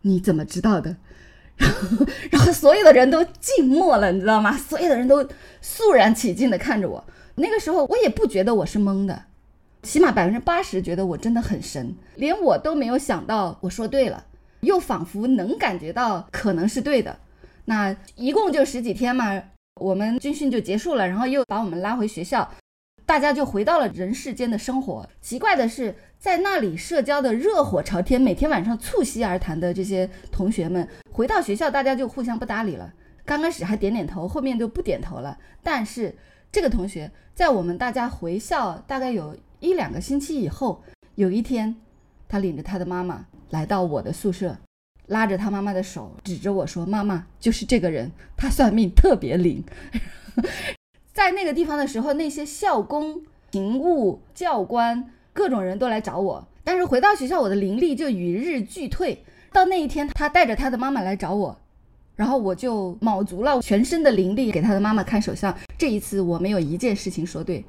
A: 你怎么知道的？” 然后然后所有的人都静默了，你知道吗？所有的人都肃然起敬的看着我。那个时候我也不觉得我是懵的，起码百分之八十觉得我真的很神，连我都没有想到我说对了。又仿佛能感觉到可能是对的，那一共就十几天嘛，我们军训就结束了，然后又把我们拉回学校，大家就回到了人世间的生活。奇怪的是，在那里社交的热火朝天，每天晚上促膝而谈的这些同学们，回到学校大家就互相不搭理了。刚开始还点点头，后面就不点头了。但是这个同学在我们大家回校大概有一两个星期以后，有一天，他领着他的妈妈。来到我的宿舍，拉着他妈妈的手，指着我说：“妈妈就是这个人，他算命特别灵。”在那个地方的时候，那些校工、勤务、教官，各种人都来找我。但是回到学校，我的灵力就与日俱退。到那一天，他带着他的妈妈来找我，然后我就卯足了全身的灵力给他的妈妈看手相。这一次我没有一件事情说对，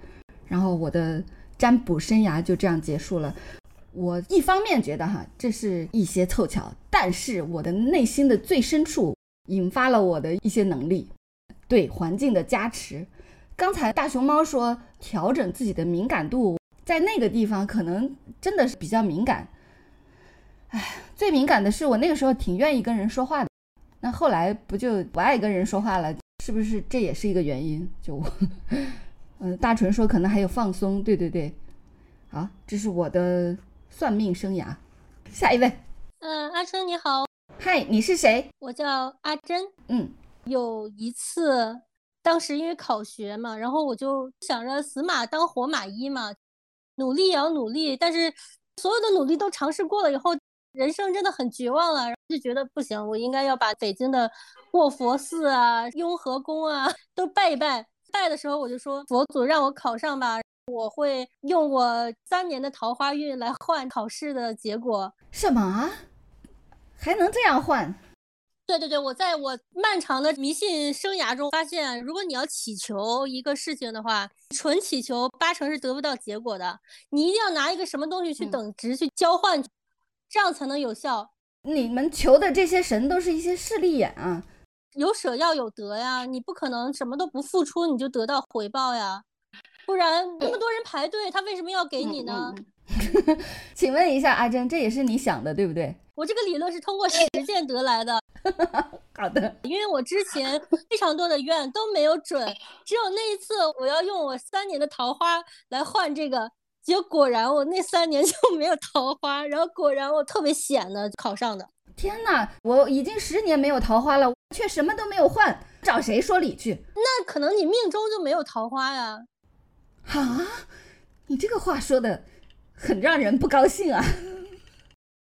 A: 然后我的占卜生涯就这样结束了。我一方面觉得哈，这是一些凑巧，但是我的内心的最深处引发了我的一些能力，对环境的加持。刚才大熊猫说调整自己的敏感度，在那个地方可能真的是比较敏感。哎，最敏感的是我那个时候挺愿意跟人说话的，那后来不就不爱跟人说话了？是不是这也是一个原因？就我，嗯，大纯说可能还有放松，对对对，好，这是我的。算命生涯，下一位。
J: 嗯，阿春你好。
A: 嗨，你是谁？
J: 我叫阿珍。
A: 嗯，
J: 有一次，当时因为考学嘛，然后我就想着死马当活马医嘛，努力也要努力。但是所有的努力都尝试过了以后，人生真的很绝望了，就觉得不行，我应该要把北京的卧佛寺啊、雍和宫啊都拜一拜。拜的时候我就说，佛祖让我考上吧。我会用我三年的桃花运来换考试的结果。
A: 什么？还能这样换？
J: 对对对，我在我漫长的迷信生涯中发现，如果你要祈求一个事情的话，纯祈求八成是得不到结果的。你一定要拿一个什么东西去等值去交换，这样才能有效。
A: 你们求的这些神都是一些势利眼啊！
J: 有舍要有得呀，你不可能什么都不付出你就得到回报呀。不然那么多人排队，他为什么要给你呢？
A: 请问一下阿珍，这也是你想的对不对？
J: 我这个理论是通过实践得来的。
A: 好的，
J: 因为我之前非常多的愿都没有准，只有那一次我要用我三年的桃花来换这个，结果果然我那三年就没有桃花，然后果然我特别险的考上的。
A: 天哪，我已经十年没有桃花了，却什么都没有换，找谁说理去？
J: 那可能你命中就没有桃花呀。
A: 啊，你这个话说的很让人不高兴啊！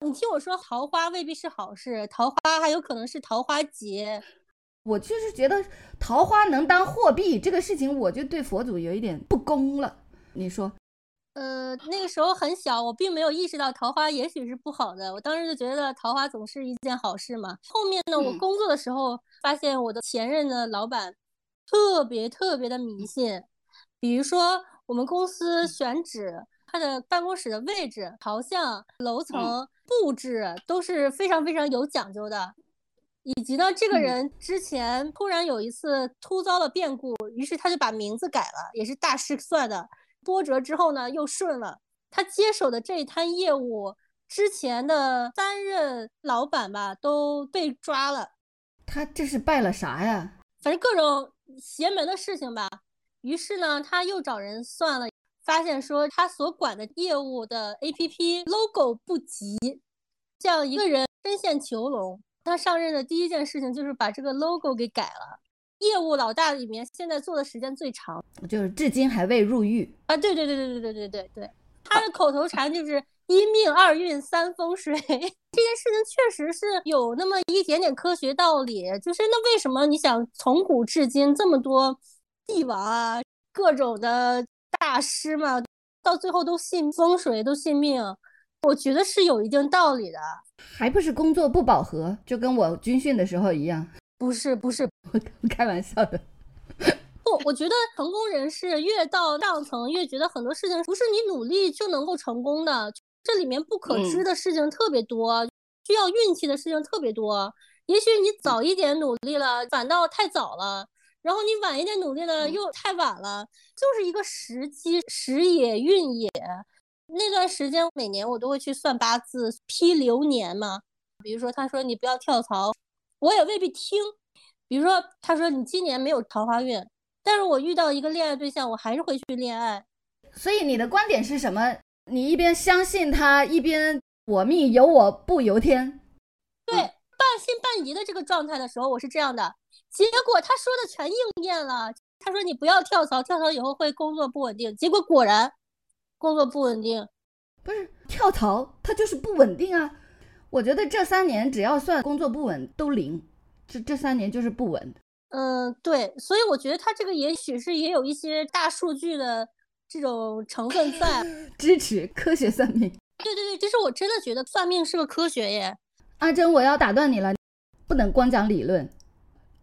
J: 你听我说，桃花未必是好事，桃花还有可能是桃花劫。
A: 我就是觉得桃花能当货币这个事情，我就对佛祖有一点不公了。你说？
J: 呃，那个时候很小，我并没有意识到桃花也许是不好的。我当时就觉得桃花总是一件好事嘛。后面呢，我工作的时候发现我的前任的老板特别特别的迷信。比如说，我们公司选址，它的办公室的位置、朝向、楼层布置都是非常非常有讲究的。以及呢，这个人之前突然有一次突遭了变故，于是他就把名字改了，也是大师算的。波折之后呢，又顺了。他接手的这一摊业务，之前的三任老板吧都被抓了。
A: 他这是败了啥呀？
J: 反正各种邪门的事情吧。于是呢，他又找人算了，发现说他所管的业务的 APP logo 不及，这样一个人深陷囚笼。他上任的第一件事情就是把这个 logo 给改了。业务老大里面现在做的时间最长，
A: 就是至今还未入狱
J: 啊！对对对对对对对对对，他的口头禅就是一命二运三风水。这件事情确实是有那么一点点科学道理，就是那为什么你想从古至今这么多帝王啊，各种的大师嘛，到最后都信风水，都信命？我觉得是有一定道理的。
A: 还不是工作不饱和，就跟我军训的时候一样。
J: 不 是不是，
A: 开玩笑的。
J: 不，我觉得成功人士越到上层，越觉得很多事情不是你努力就能够成功的，这里面不可知的事情特别多，需要运气的事情特别多。也许你早一点努力了，反倒太早了；然后你晚一点努力了，又太晚了。就是一个时机，时也运也。那段时间，每年我都会去算八字、批流年嘛。比如说，他说你不要跳槽。我也未必听，比如说，他说你今年没有桃花运，但是我遇到一个恋爱对象，我还是会去恋爱。
A: 所以你的观点是什么？你一边相信他，一边我命由我不由天。
J: 对，半信半疑的这个状态的时候，我是这样的。结果他说的全应验了。他说你不要跳槽，跳槽以后会工作不稳定。结果果然，工作不稳定。
A: 不是跳槽，他就是不稳定啊。我觉得这三年只要算工作不稳都零，这这三年就是不稳。
J: 嗯，对，所以我觉得他这个也许是也有一些大数据的这种成分在
A: 支持科学算命。
J: 对对对，就是我真的觉得算命是个科学耶。
A: 阿珍，我要打断你了，不能光讲理论，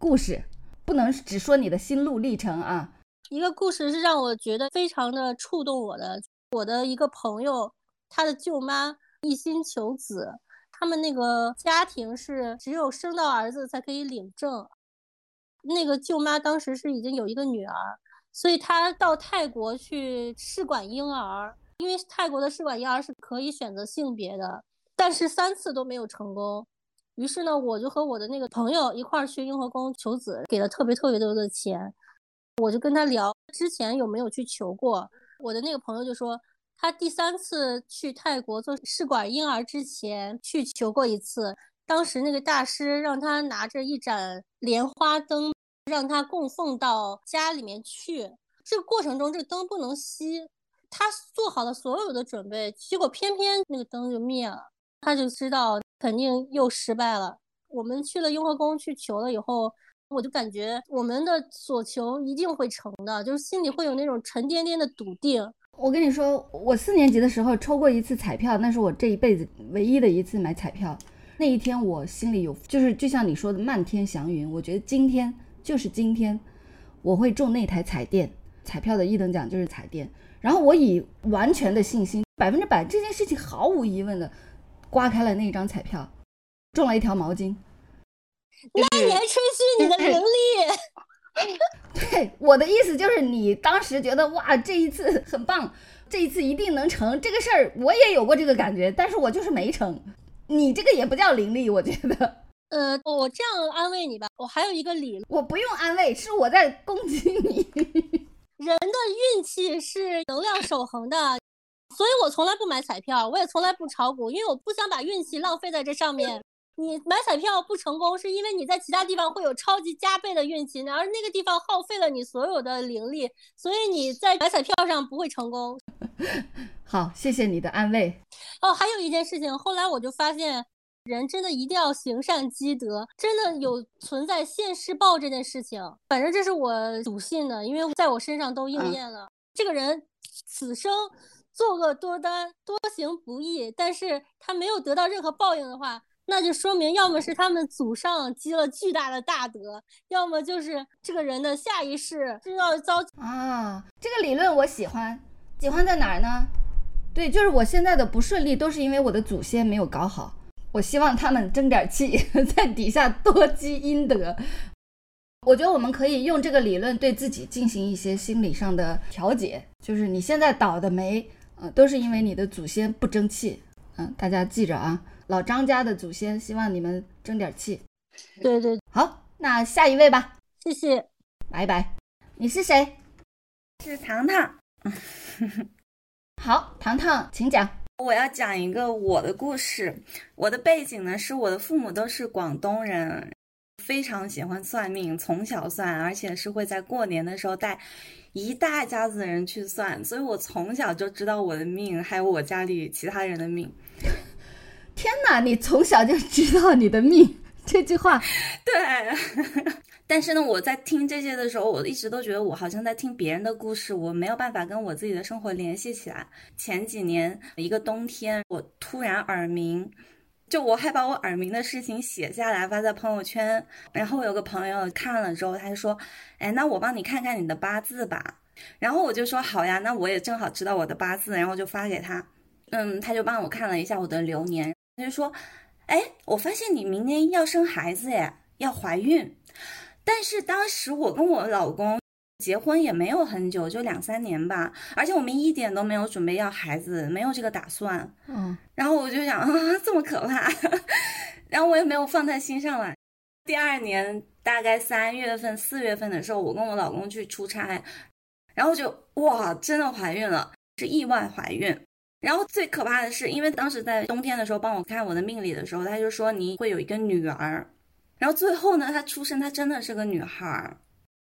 A: 故事不能只说你的心路历程啊。
J: 一个故事是让我觉得非常的触动我的，我的一个朋友，他的舅妈一心求子。他们那个家庭是只有生到儿子才可以领证，那个舅妈当时是已经有一个女儿，所以她到泰国去试管婴儿，因为泰国的试管婴儿是可以选择性别的，但是三次都没有成功。于是呢，我就和我的那个朋友一块儿去雍和宫求子，给了特别特别多的钱，我就跟他聊之前有没有去求过，我的那个朋友就说。他第三次去泰国做试管婴儿之前去求过一次，当时那个大师让他拿着一盏莲花灯，让他供奉到家里面去。这个过程中，这个灯不能熄，他做好了所有的准备，结果偏偏那个灯就灭了，他就知道肯定又失败了。我们去了雍和宫去求了以后，我就感觉我们的所求一定会成的，就是心里会有那种沉甸甸的笃定。
A: 我跟你说，我四年级的时候抽过一次彩票，那是我这一辈子唯一的一次买彩票。那一天我心里有，就是就像你说的漫天祥云，我觉得今天就是今天，我会中那台彩电。彩票的一等奖就是彩电，然后我以完全的信心，百分之百这件事情毫无疑问的刮开了那一张彩票，中了一条毛巾。
J: 那你还吹嘘你的灵力？
A: 对，我的意思就是，你当时觉得哇，这一次很棒，这一次一定能成这个事儿。我也有过这个感觉，但是我就是没成。你这个也不叫灵力，我觉得。
J: 呃，我这样安慰你吧，我还有一个理，
A: 我不用安慰，是我在攻击你。
J: 人的运气是能量守恒的，所以我从来不买彩票，我也从来不炒股，因为我不想把运气浪费在这上面。你买彩票不成功，是因为你在其他地方会有超级加倍的运气，而那个地方耗费了你所有的灵力，所以你在买彩票上不会成功。
A: 好，谢谢你的安慰。
J: 哦，还有一件事情，后来我就发现，人真的一定要行善积德，真的有存在现世报这件事情。反正这是我笃信的，因为在我身上都应验了。这个人此生作恶多端，多行不义，但是他没有得到任何报应的话。那就说明，要么是他们祖上积了巨大的大德，要么就是这个人的下一世就要遭
A: 啊。这个理论我喜欢，喜欢在哪儿呢？对，就是我现在的不顺利，都是因为我的祖先没有搞好。我希望他们争点气，在底下多积阴德。我觉得我们可以用这个理论对自己进行一些心理上的调节，就是你现在倒的霉。呃，都是因为你的祖先不争气。嗯，大家记着啊，老张家的祖先希望你们争点气。
J: 对对，
A: 好，那下一位吧，
J: 谢谢，
A: 拜拜。你是谁？
K: 是糖糖。
A: 好，糖糖，请讲。
K: 我要讲一个我的故事。我的背景呢，是我的父母都是广东人，非常喜欢算命，从小算，而且是会在过年的时候带一大家子人去算，所以我从小就知道我的命，还有我家里其他人的命。
A: 天哪，你从小就知道你的命？这句话，
K: 对。但是呢，我在听这些的时候，我一直都觉得我好像在听别人的故事，我没有办法跟我自己的生活联系起来。前几年一个冬天，我突然耳鸣，就我还把我耳鸣的事情写下来发在朋友圈，然后我有个朋友看了之后，他就说：“哎，那我帮你看看你的八字吧。”然后我就说：“好呀，那我也正好知道我的八字，然后就发给他。”嗯，他就帮我看了一下我的流年，他就说：“哎，我发现你明年要生孩子，耶，要怀孕。”但是当时我跟我老公结婚也没有很久，就两三年吧，而且我们一点都没有准备要孩子，没有这个打算。
A: 嗯，
K: 然后我就想啊，这么可怕，然后我也没有放在心上了。第二年大概三月份、四月份的时候，我跟我老公去出差，然后就哇，真的怀孕了，是意外怀孕。然后最可怕的是，因为当时在冬天的时候帮我看我的命理的时候，他就说你会有一个女儿。然后最后呢，她出生，她真的是个女孩儿。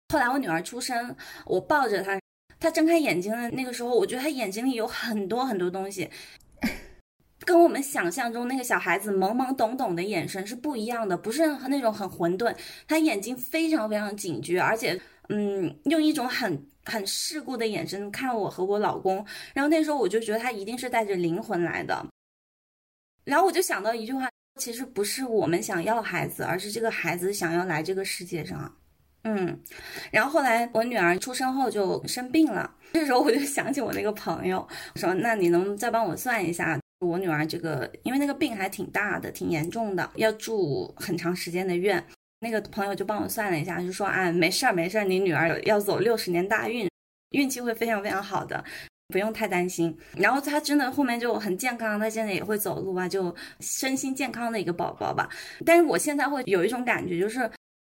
K: 后来我女儿出生，我抱着她，她睁开眼睛的那个时候，我觉得她眼睛里有很多很多东西，跟我们想象中那个小孩子懵懵懂懂的眼神是不一样的，不是那种很混沌，她眼睛非常非常警觉，而且，嗯，用一种很很世故的眼神看我和我老公。然后那时候我就觉得她一定是带着灵魂来的。然后我就想到一句话。其实不是我们想要孩子，而是这个孩子想要来这个世界上。嗯，然后后来我女儿出生后就生病了，这时候我就想起我那个朋友，说：“那你能再帮我算一下我女儿这个？因为那个病还挺大的，挺严重的，要住很长时间的院。”那个朋友就帮我算了一下，就说：“啊，没事儿，没事儿，你女儿要走六十年大运，运气会非常非常好的。”不用太担心，然后她真的后面就很健康，她现在也会走路啊，就身心健康的一个宝宝吧。但是我现在会有一种感觉，就是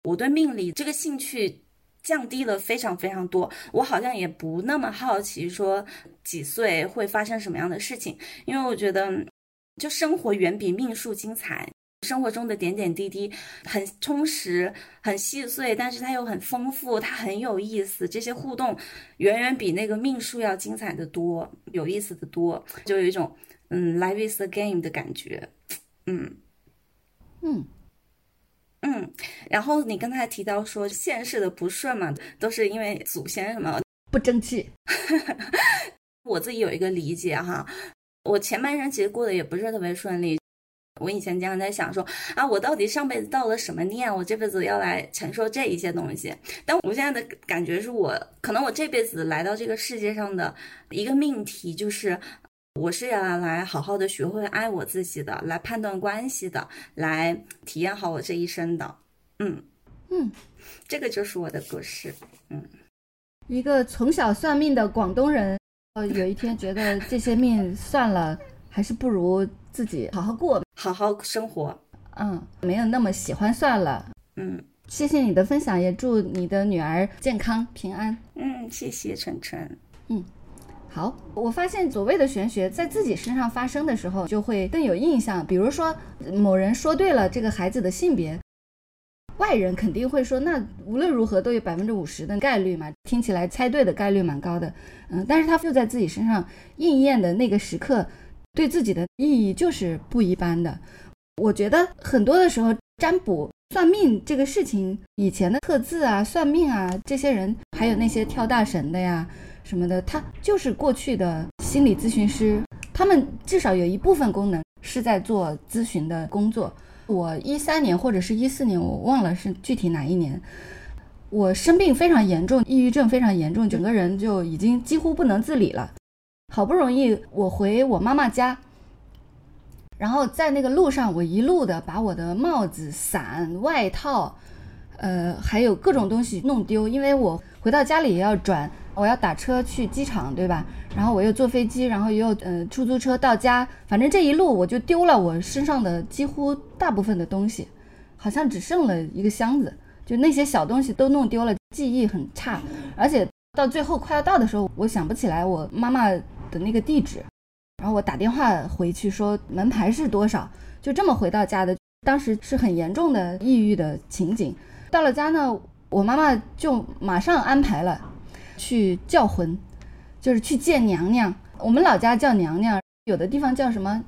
K: 我对命理这个兴趣降低了非常非常多，我好像也不那么好奇说几岁会发生什么样的事情，因为我觉得就生活远比命数精彩。生活中的点点滴滴很充实、很细碎，但是它又很丰富，它很有意思。这些互动远远比那个命数要精彩的多，有意思的多，就有一种嗯，life is a game 的感觉。嗯
A: 嗯
K: 嗯。然后你刚才提到说现世的不顺嘛，都是因为祖先什么
A: 不争气。
K: 我自己有一个理解哈，我前半生其实过得也不是特别顺利。我以前经常在想说啊，我到底上辈子造了什么孽？我这辈子要来承受这一些东西。但我现在的感觉是我可能我这辈子来到这个世界上的一个命题，就是我是要来好好的学会爱我自己的，来判断关系的，来体验好我这一生的。嗯
A: 嗯，
K: 这个就是我的故事。嗯，
A: 一个从小算命的广东人，呃，有一天觉得这些命算了，还是不如。自己好好过，
K: 好好生活。
A: 嗯，没有那么喜欢算了。
K: 嗯，
A: 谢谢你的分享，也祝你的女儿健康平安。
K: 嗯，谢谢晨晨。
A: 嗯，好。我发现所谓的玄学在自己身上发生的时候，就会更有印象。比如说，某人说对了这个孩子的性别，外人肯定会说，那无论如何都有百分之五十的概率嘛，听起来猜对的概率蛮高的。嗯，但是他就在自己身上应验的那个时刻。对自己的意义就是不一般的。我觉得很多的时候，占卜、算命这个事情，以前的测字啊、算命啊，这些人还有那些跳大神的呀什么的，他就是过去的心理咨询师，他们至少有一部分功能是在做咨询的工作。我一三年或者是一四年，我忘了是具体哪一年，我生病非常严重，抑郁症非常严重，整个人就已经几乎不能自理了。好不容易我回我妈妈家，然后在那个路上，我一路的把我的帽子、伞、外套，呃，还有各种东西弄丢，因为我回到家里也要转我要打车去机场，对吧？然后我又坐飞机，然后又呃出租车到家，反正这一路我就丢了我身上的几乎大部分的东西，好像只剩了一个箱子，就那些小东西都弄丢了，记忆很差，而且到最后快要到的时候，我想不起来我妈妈的那个地址，然后我打电话回去说门牌是多少，就这么回到家的，当时是很严重的抑郁的情景。到了家呢，我妈妈就马上安排了。去叫魂，就是去见娘娘。我们老家叫娘娘，有的地方叫什么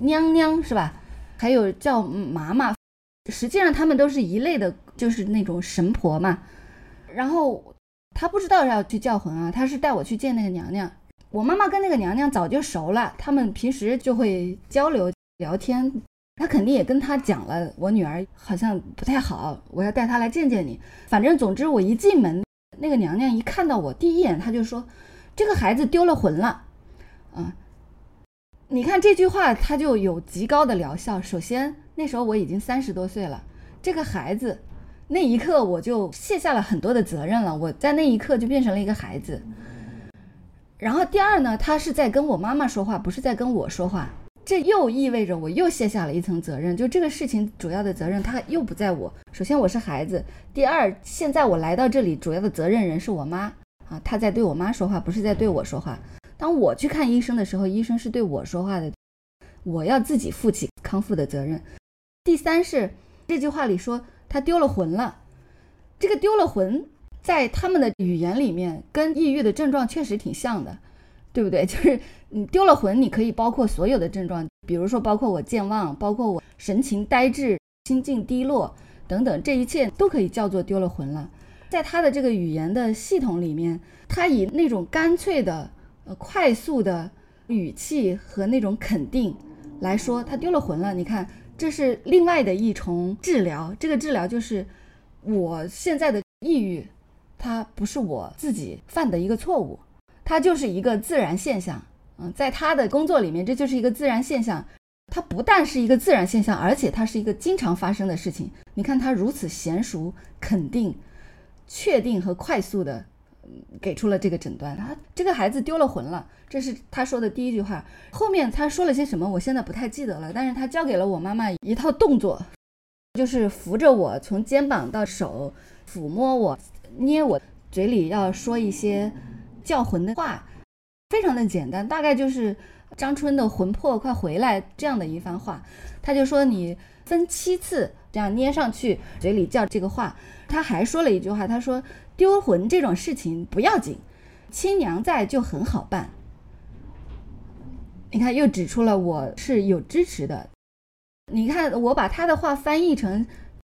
A: 娘娘是吧？还有叫妈妈，实际上他们都是一类的，就是那种神婆嘛。然后他不知道要去叫魂啊，他是带我去见那个娘娘。我妈妈跟那个娘娘早就熟了，他们平时就会交流聊天。他肯定也跟他讲了，我女儿好像不太好，我要带她来见见你。反正总之我一进门。那个娘娘一看到我，第一眼她就说：“这个孩子丢了魂了。”啊，你看这句话，它就有极高的疗效。首先，那时候我已经三十多岁了，这个孩子，那一刻我就卸下了很多的责任了。我在那一刻就变成了一个孩子。然后第二呢，他是在跟我妈妈说话，不是在跟我说话。这又意味着我又卸下了一层责任，就这个事情主要的责任他又不在我。首先我是孩子，第二现在我来到这里，主要的责任人是我妈啊，她在对我妈说话，不是在对我说话。当我去看医生的时候，医生是对我说话的，我要自己负起康复的责任。第三是这句话里说他丢了魂了，这个丢了魂在他们的语言里面跟抑郁的症状确实挺像的。对不对？就是你丢了魂，你可以包括所有的症状，比如说包括我健忘，包括我神情呆滞、心境低落等等，这一切都可以叫做丢了魂了。在他的这个语言的系统里面，他以那种干脆的、呃快速的语气和那种肯定来说，他丢了魂了。你看，这是另外的一重治疗。这个治疗就是我现在的抑郁，它不是我自己犯的一个错误。它就是一个自然现象，嗯，在他的工作里面，这就是一个自然现象。它不但是一个自然现象，而且它是一个经常发生的事情。你看他如此娴熟、肯定、确定和快速的给出了这个诊断。他这个孩子丢了魂了，这是他说的第一句话。后面他说了些什么，我现在不太记得了。但是他教给了我妈妈一套动作，就是扶着我从肩膀到手，抚摸我，捏我，嘴里要说一些。叫魂的话非常的简单，大概就是张春的魂魄快回来这样的一番话。他就说你分七次这样捏上去，嘴里叫这个话。他还说了一句话，他说丢魂这种事情不要紧，亲娘在就很好办。你看又指出了我是有支持的。你看我把他的话翻译成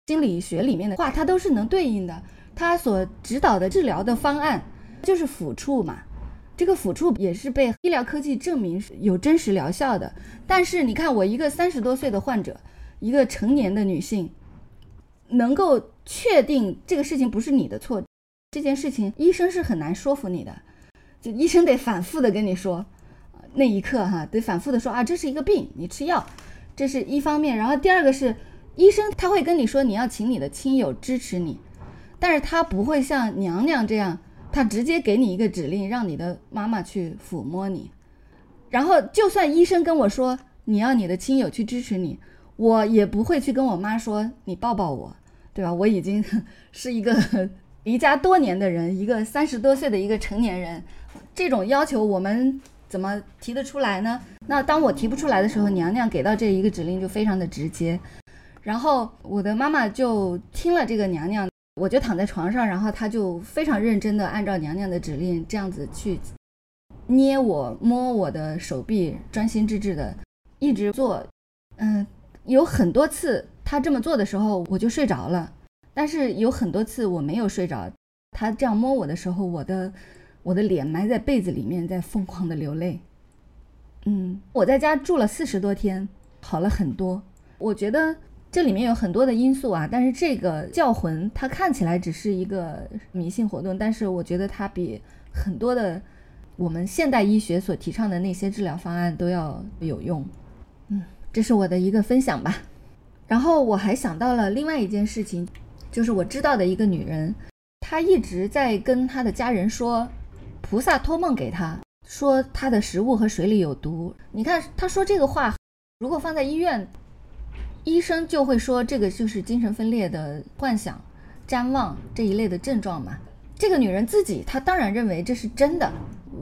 A: 心理学里面的话，他都是能对应的。他所指导的治疗的方案。就是抚触嘛，这个抚触也是被医疗科技证明是有真实疗效的。但是你看，我一个三十多岁的患者，一个成年的女性，能够确定这个事情不是你的错，这件事情医生是很难说服你的，就医生得反复的跟你说，那一刻哈，得反复的说啊，这是一个病，你吃药，这是一方面。然后第二个是，医生他会跟你说，你要请你的亲友支持你，但是他不会像娘娘这样。他直接给你一个指令，让你的妈妈去抚摸你，然后就算医生跟我说你要你的亲友去支持你，我也不会去跟我妈说你抱抱我，对吧？我已经 是一个离家多年的人，一个三十多岁的一个成年人，这种要求我们怎么提得出来呢？那当我提不出来的时候，娘娘给到这一个指令就非常的直接，然后我的妈妈就听了这个娘娘。我就躺在床上，然后他就非常认真的按照娘娘的指令这样子去捏我、摸我的手臂，专心致志的一直做。嗯，有很多次他这么做的时候，我就睡着了。但是有很多次我没有睡着，他这样摸我的时候，我的我的脸埋在被子里面，在疯狂的流泪。嗯，我在家住了四十多天，好了很多。我觉得。这里面有很多的因素啊，但是这个叫魂，它看起来只是一个迷信活动，但是我觉得它比很多的我们现代医学所提倡的那些治疗方案都要有用。嗯，这是我的一个分享吧。然后我还想到了另外一件事情，就是我知道的一个女人，她一直在跟她的家人说，菩萨托梦给她说她的食物和水里有毒。你看她说这个话，如果放在医院，医生就会说这个就是精神分裂的幻想、谵妄这一类的症状嘛。这个女人自己，她当然认为这是真的，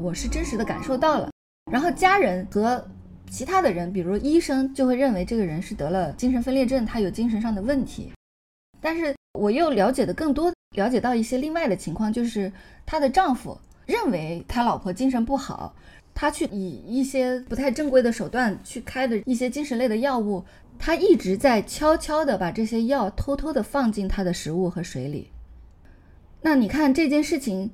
A: 我是真实的感受到了。然后家人和其他的人，比如医生，就会认为这个人是得了精神分裂症，他有精神上的问题。但是我又了解的更多，了解到一些另外的情况，就是她的丈夫认为他老婆精神不好，他去以一些不太正规的手段去开的一些精神类的药物，他一直在悄悄的把这些药偷偷的放进他的食物和水里。那你看这件事情，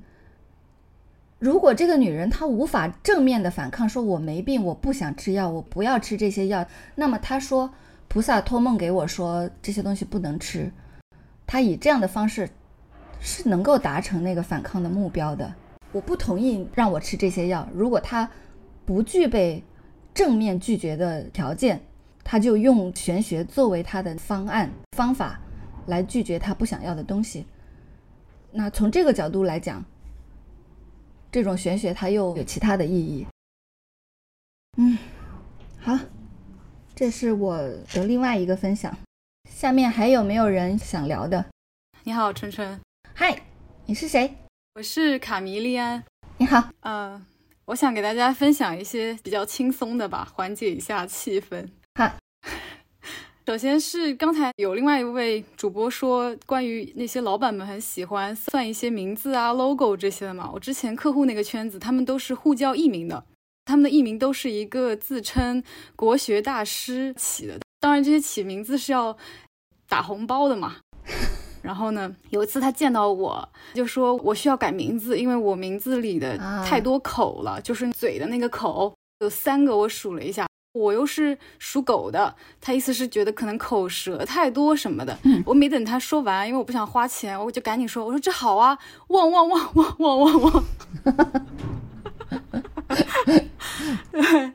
A: 如果这个女人她无法正面的反抗，说我没病，我不想吃药，我不要吃这些药，那么她说菩萨托梦给我说这些东西不能吃，她以这样的方式是能够达成那个反抗的目标的。我不同意让我吃这些药，如果她不具备正面拒绝的条件，她就用玄学作为他的方案方法来拒绝他不想要的东西。那从这个角度来讲，这种玄学它又有其他的意义。嗯，好，这是我的另外一个分享。下面还有没有人想聊的？
L: 你好，春春。
A: 嗨，你是谁？
L: 我是卡米利安。
A: 你好。
L: 呃，我想给大家分享一些比较轻松的吧，缓解一下气氛。
A: 好。
L: 首先是刚才有另外一位主播说，关于那些老板们很喜欢算一些名字啊、logo 这些的嘛。我之前客户那个圈子，他们都是互叫艺名的，他们的艺名都是一个自称国学大师起的。当然，这些起名字是要打红包的嘛。然后呢，有一次他见到我，就说我需要改名字，因为我名字里的太多口了，就是嘴的那个口有三个，我数了一下。我又是属狗的，他意思是觉得可能口舌太多什么的。我没等他说完，因为我不想花钱，我就赶紧说：“我说这好啊，旺旺旺旺旺旺旺。”对，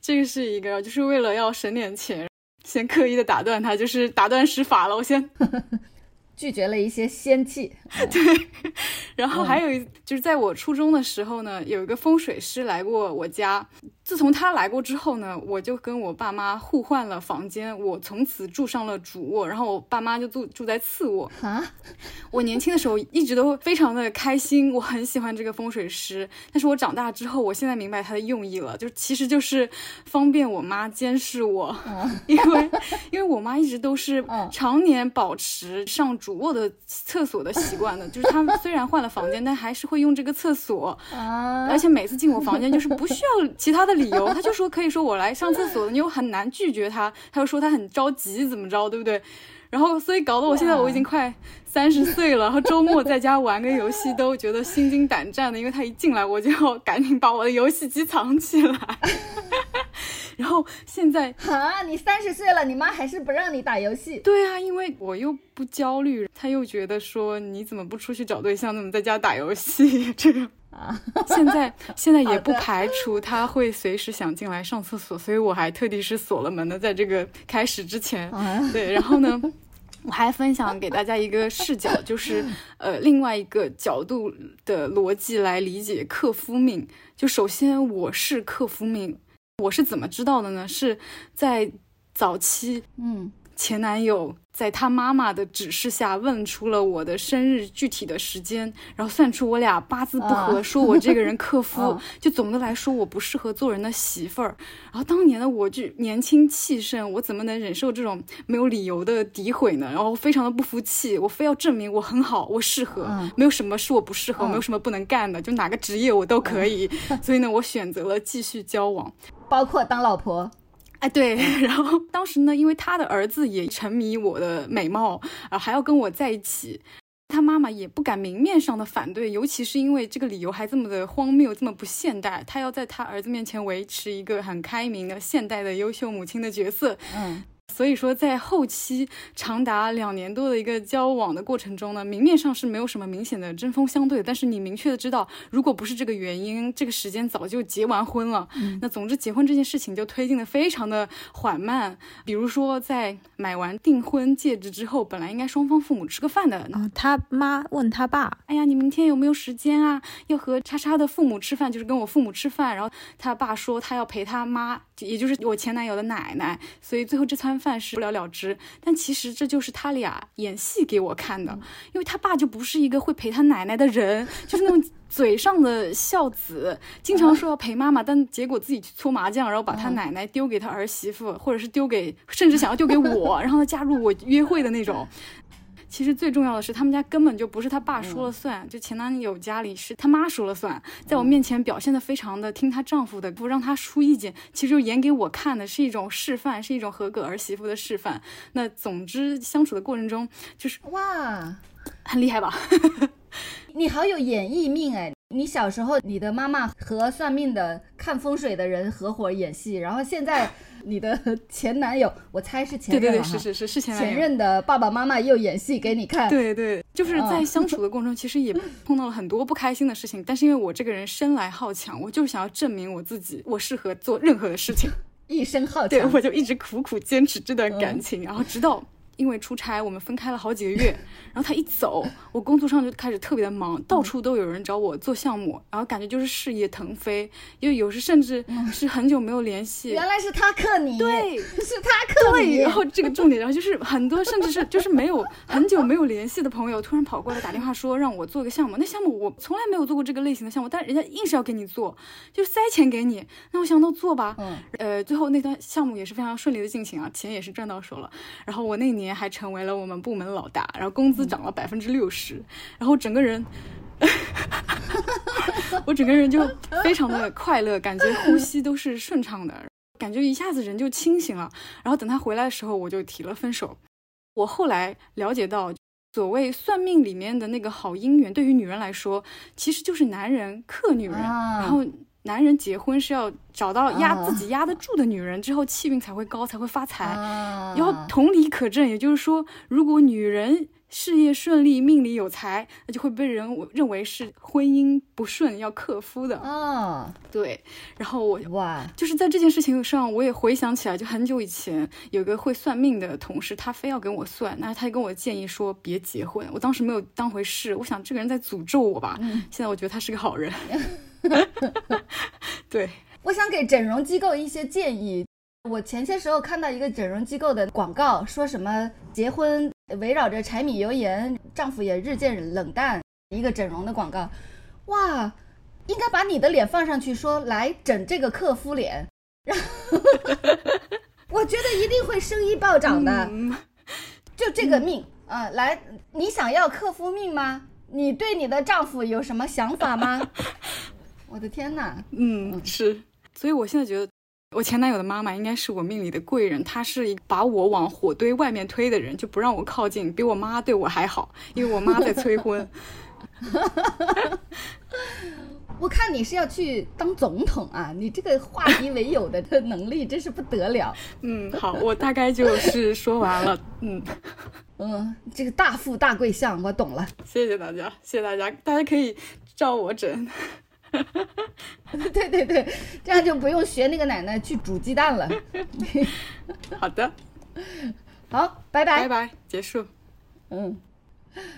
L: 这个是一个，就是为了要省点钱，先刻意的打断他，就是打断施法了。我先。
A: 拒绝了一些仙气，
L: 对。然后还有一，就是在我初中的时候呢，有一个风水师来过我家。自从他来过之后呢，我就跟我爸妈互换了房间，我从此住上了主卧，然后我爸妈就住住在次卧。
A: 啊！
L: 我年轻的时候一直都非常的开心，我很喜欢这个风水师。但是我长大之后，我现在明白他的用意了，就其实就是方便我妈监视我，因为因为我妈一直都是常年保持上主。卧的厕所的习惯的，就是他们虽然换了房间，但还是会用这个厕所啊。而且每次进我房间，就是不需要其他的理由，他就说可以说我来上厕所你又很难拒绝他。他又说他很着急，怎么着，对不对？然后所以搞得我现在我已经快三十岁了，然后周末在家玩个游戏都觉得心惊胆战的，因为他一进来我就要赶紧把我的游戏机藏起来。然后现在
A: 啊，你三十岁了，你妈还是不让你打游戏？
L: 对啊，因为我又不焦虑，他又觉得说你怎么不出去找对象，怎么在家打游戏？这个啊，现在现在也不排除他会随时想进来上厕所，所以我还特地是锁了门的，在这个开始之前。对，然后呢，我还分享给大家一个视角，就是呃另外一个角度的逻辑来理解克夫命。就首先我是克夫命。我是怎么知道的呢？是在早期，
A: 嗯，
L: 前男友。在他妈妈的指示下，问出了我的生日具体的时间，然后算出我俩八字不合，说我这个人克 夫，就总的来说我不适合做人的媳妇儿。然后当年的我就年轻气盛，我怎么能忍受这种没有理由的诋毁呢？然后非常的不服气，我非要证明我很好，我适合，没有什么是我不适合，没有什么不能干的，就哪个职业我都可以。所以呢，我选择了继续交往，
A: 包括当老婆。
L: 哎，对，然后当时呢，因为他的儿子也沉迷我的美貌啊，还要跟我在一起，他妈妈也不敢明面上的反对，尤其是因为这个理由还这么的荒谬，这么不现代，他要在他儿子面前维持一个很开明的现代的优秀母亲的角色，
A: 嗯，
L: 所以说，在后期长达两年多的一个交往的过程中呢，明面上是没有什么明显的针锋相对，但是你明确的知道，如果不是这个原因，这个时间早就结完婚了。那总之，结婚这件事情就推进的非常的缓慢。比如说，在买完订婚戒指之后，本来应该双方父母吃个饭的，
M: 啊，他妈问他爸，
L: 哎呀，你明天有没有时间啊？要和叉叉的父母吃饭，就是跟我父母吃饭。然后他爸说他要陪他妈，也就是我前男友的奶奶，所以最后这餐。饭是不了了之，但其实这就是他俩演戏给我看的，因为他爸就不是一个会陪他奶奶的人，就是那种 嘴上的孝子，经常说要陪妈妈，但结果自己去搓麻将，然后把他奶奶丢给他儿媳妇，或者是丢给，甚至想要丢给我，然后加入我约会的那种。其实最重要的是，他们家根本就不是他爸说了算，就前男友家里是他妈说了算，在我面前表现的非常的听她丈夫的，不让她出意见，其实就演给我看的是一种示范，是一种合格儿媳妇的示范。那总之相处的过程中，就是
A: 哇，
L: 很厉害吧？
A: 你好有演绎命哎！你小时候你的妈妈和算命的、看风水的人合伙演戏，然后现在。你的前男友，我猜是前任
L: 对对对，是是是是前
A: 前任的爸爸妈妈又演戏给你看。
L: 对对，就是在相处的过程中，其实也碰到了很多不开心的事情。但是因为我这个人生来好强，我就是想要证明我自己，我适合做任何的事情，
A: 一生好强。
L: 对，我就一直苦苦坚持这段感情，然后直到。因为出差，我们分开了好几个月，然后他一走，我工作上就开始特别的忙，到处都有人找我做项目，然后感觉就是事业腾飞，因为有时甚至是很久没有联系。
A: 原来是他克你，
L: 对，
A: 是他克
L: 你。然后这个重点，然后就是很多甚至是 就是没有很久没有联系的朋友，突然跑过来打电话说让我做个项目，那项目我从来没有做过这个类型的项目，但人家硬是要给你做，就塞钱给你，那我想到做吧，嗯，呃，最后那段项目也是非常顺利的进行啊，钱也是赚到手了，然后我那年。年还成为了我们部门老大，然后工资涨了百分之六十，然后整个人，我整个人就非常的快乐，感觉呼吸都是顺畅的，感觉一下子人就清醒了。然后等他回来的时候，我就提了分手。我后来了解到，所谓算命里面的那个好姻缘，对于女人来说，其实就是男人克女人，然后。男人结婚是要找到压自己压得住的女人，之后气运才会高，才会发财。然后同理可证，也就是说，如果女人事业顺利、命里有财，那就会被人认为是婚姻不顺、要克夫的。
A: 啊，
L: 对。然后我
A: 哇，
L: 就是在这件事情上，我也回想起来，就很久以前有个会算命的同事，他非要跟我算，那他就跟我建议说别结婚。我当时没有当回事，我想这个人在诅咒我吧。现在我觉得他是个好人。对，
A: 我想给整容机构一些建议。我前些时候看到一个整容机构的广告，说什么结婚围绕着柴米油盐，丈夫也日渐冷淡，一个整容的广告。哇，应该把你的脸放上去，说来整这个克夫脸，然后 我觉得一定会生意暴涨的。就这个命啊，来，你想要克夫命吗？你对你的丈夫有什么想法吗？我的天哪，
L: 嗯，是，所以我现在觉得，我前男友的妈妈应该是我命里的贵人，她是一把我往火堆外面推的人，就不让我靠近，比我妈对我还好，因为我妈在催婚。
A: 我看你是要去当总统啊，你这个化敌为友的这能力真是不得了。
L: 嗯，好，我大概就是说完了。嗯
A: 嗯，这个大富大贵相我懂了，
L: 谢谢大家，谢谢大家，大家可以照我整。
A: 对 对对，这样就不用学那个奶奶去煮鸡蛋了。
L: 好的，
A: 好，拜拜
L: 拜拜，结束。
A: 嗯，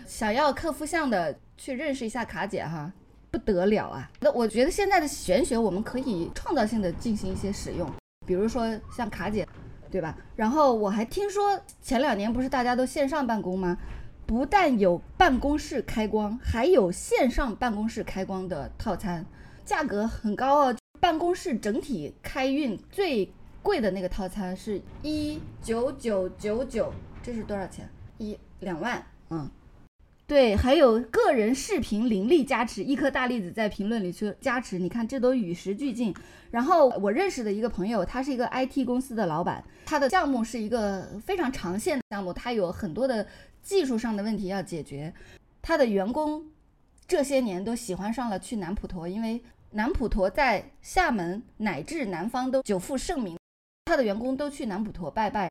A: 想要克服相的去认识一下卡姐哈，不得了啊！那我觉得现在的玄学我们可以创造性的进行一些使用，比如说像卡姐，对吧？然后我还听说前两年不是大家都线上办公吗？不但有办公室开光，还有线上办公室开光的套餐，价格很高哦。办公室整体开运最贵的那个套餐是一九九九九，这是多少钱？一两万，嗯。对，还有个人视频灵力加持，一颗大栗子在评论里去加持，你看这都与时俱进。然后我认识的一个朋友，他是一个 IT 公司的老板，他的项目是一个非常长线的项目，他有很多的技术上的问题要解决。他的员工这些年都喜欢上了去南普陀，因为南普陀在厦门乃至南方都久负盛名，他的员工都去南普陀拜拜。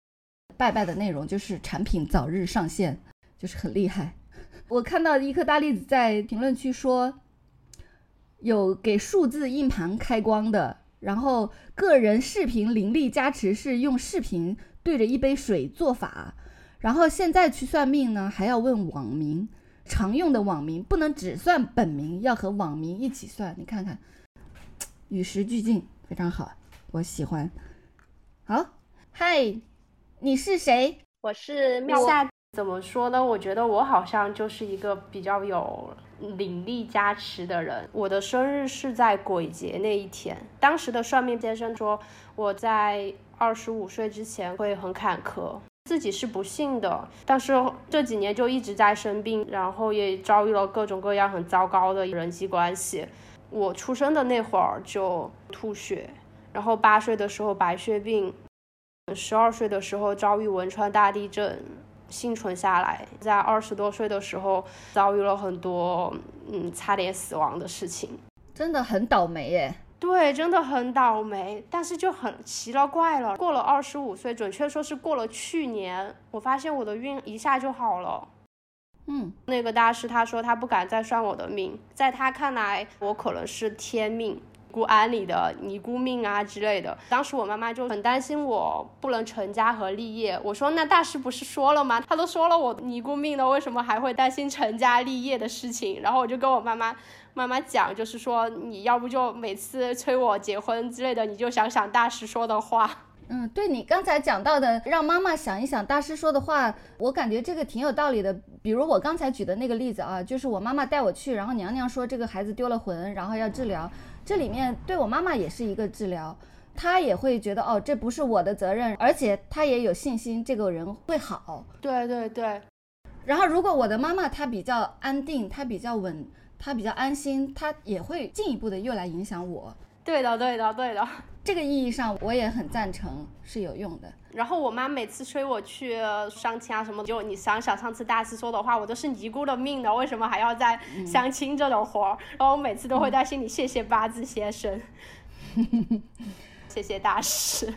A: 拜拜的内容就是产品早日上线，就是很厉害。我看到一颗大栗子在评论区说，有给数字硬盘开光的，然后个人视频灵力加持是用视频对着一杯水做法，然后现在去算命呢还要问网名，常用的网名不能只算本名，要和网名一起算。你看看，与时俱进，非常好，我喜欢。好，嗨，你是谁？
N: 我是妙夏。怎么说呢？我觉得我好像就是一个比较有灵力加持的人。我的生日是在鬼节那一天，当时的算命先生说我在二十五岁之前会很坎坷，自己是不信的。但是这几年就一直在生病，然后也遭遇了各种各样很糟糕的人际关系。我出生的那会儿就吐血，然后八岁的时候白血病，十二岁的时候遭遇汶川大地震。幸存下来，在二十多岁的时候遭遇了很多嗯差点死亡的事情，
A: 真的很倒霉耶。
N: 对，真的很倒霉。但是就很奇了怪了，过了二十五岁，准确说是过了去年，我发现我的运一下就好了。
A: 嗯，
N: 那个大师他说他不敢再算我的命，在他看来我可能是天命。姑安里的尼姑命啊之类的，当时我妈妈就很担心我不能成家和立业。我说那大师不是说了吗？他都说了我尼姑命了，为什么还会担心成家立业的事情？然后我就跟我妈妈妈妈讲，就是说你要不就每次催我结婚之类的，你就想想大师说的话。
A: 嗯，对你刚才讲到的，让妈妈想一想大师说的话，我感觉这个挺有道理的。比如我刚才举的那个例子啊，就是我妈妈带我去，然后娘娘说这个孩子丢了魂，然后要治疗。这里面对我妈妈也是一个治疗，她也会觉得哦，这不是我的责任，而且她也有信心这个人会好。
N: 对对对。
A: 然后如果我的妈妈她比较安定，她比较稳，她比较安心，他也会进一步的又来影响我。
N: 对的，对的，对的。
A: 这个意义上我也很赞成是有用的。
N: 然后我妈每次催我去相亲啊什么，就你想想上次大师说的话，我都是尼姑的命的，为什么还要在相亲这种活儿？然后我每次都会在心里谢谢八字先生，谢谢大师。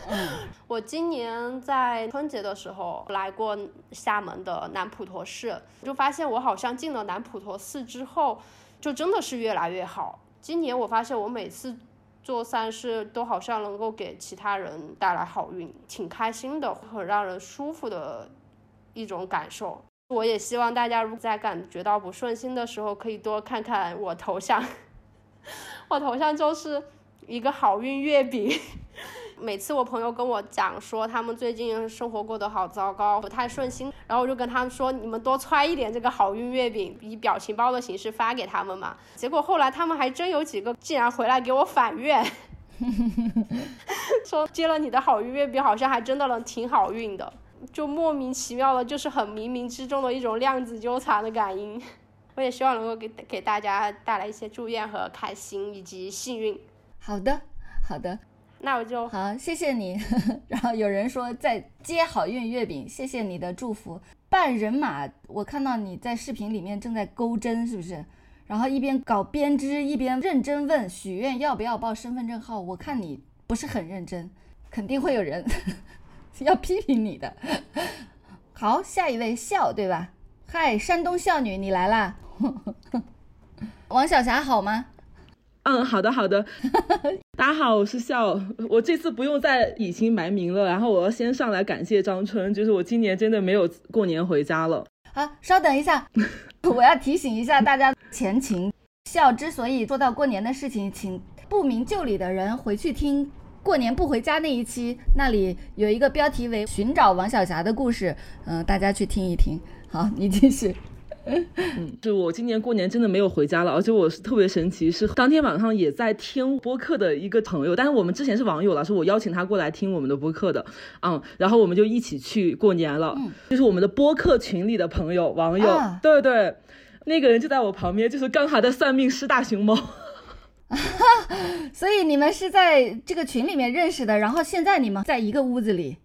N: 我今年在春节的时候来过厦门的南普陀寺，就发现我好像进了南普陀寺之后，就真的是越来越好。今年我发现我每次。做善事都好像能够给其他人带来好运，挺开心的，很让人舒服的一种感受。我也希望大家如果在感觉到不顺心的时候，可以多看看我头像，我头像就是一个好运月饼。每次我朋友跟我讲说他们最近生活过得好糟糕，不太顺心，然后我就跟他们说，你们多揣一点这个好运月饼，以表情包的形式发给他们嘛。结果后来他们还真有几个竟然回来给我反愿，说接了你的好运月饼，好像还真的能挺好运的，就莫名其妙的，就是很冥冥之中的一种量子纠缠的感应。我也希望能够给给大家带来一些祝愿和开心以及幸运。
A: 好的，好的。
N: 那我就
A: 好，谢谢你。然后有人说在接好运月饼，谢谢你的祝福。半人马，我看到你在视频里面正在钩针，是不是？然后一边搞编织，一边认真问许愿要不要报身份证号。我看你不是很认真，肯定会有人 要批评你的。好，下一位笑对吧？嗨，山东笑女，你来啦。王小霞好吗？
O: 嗯，好的好的，大家好，我是笑，我这次不用再隐姓埋名了，然后我要先上来感谢张春，就是我今年真的没有过年回家了。
A: 好，稍等一下，我要提醒一下大家前情。笑之所以做到过年的事情，请不明就里的人回去听过年不回家那一期，那里有一个标题为“寻找王小霞”的故事，嗯，大家去听一听。好，你继续。
O: 嗯，就我今年过年真的没有回家了，而且我是特别神奇，是当天晚上也在听播客的一个朋友，但是我们之前是网友了，是我邀请他过来听我们的播客的，嗯，然后我们就一起去过年了，就是我们的播客群里的朋友网友，对对，那个人就在我旁边，就是刚好在算命师大熊猫，
A: 所以你们是在这个群里面认识的，然后现在你们在一个屋子里。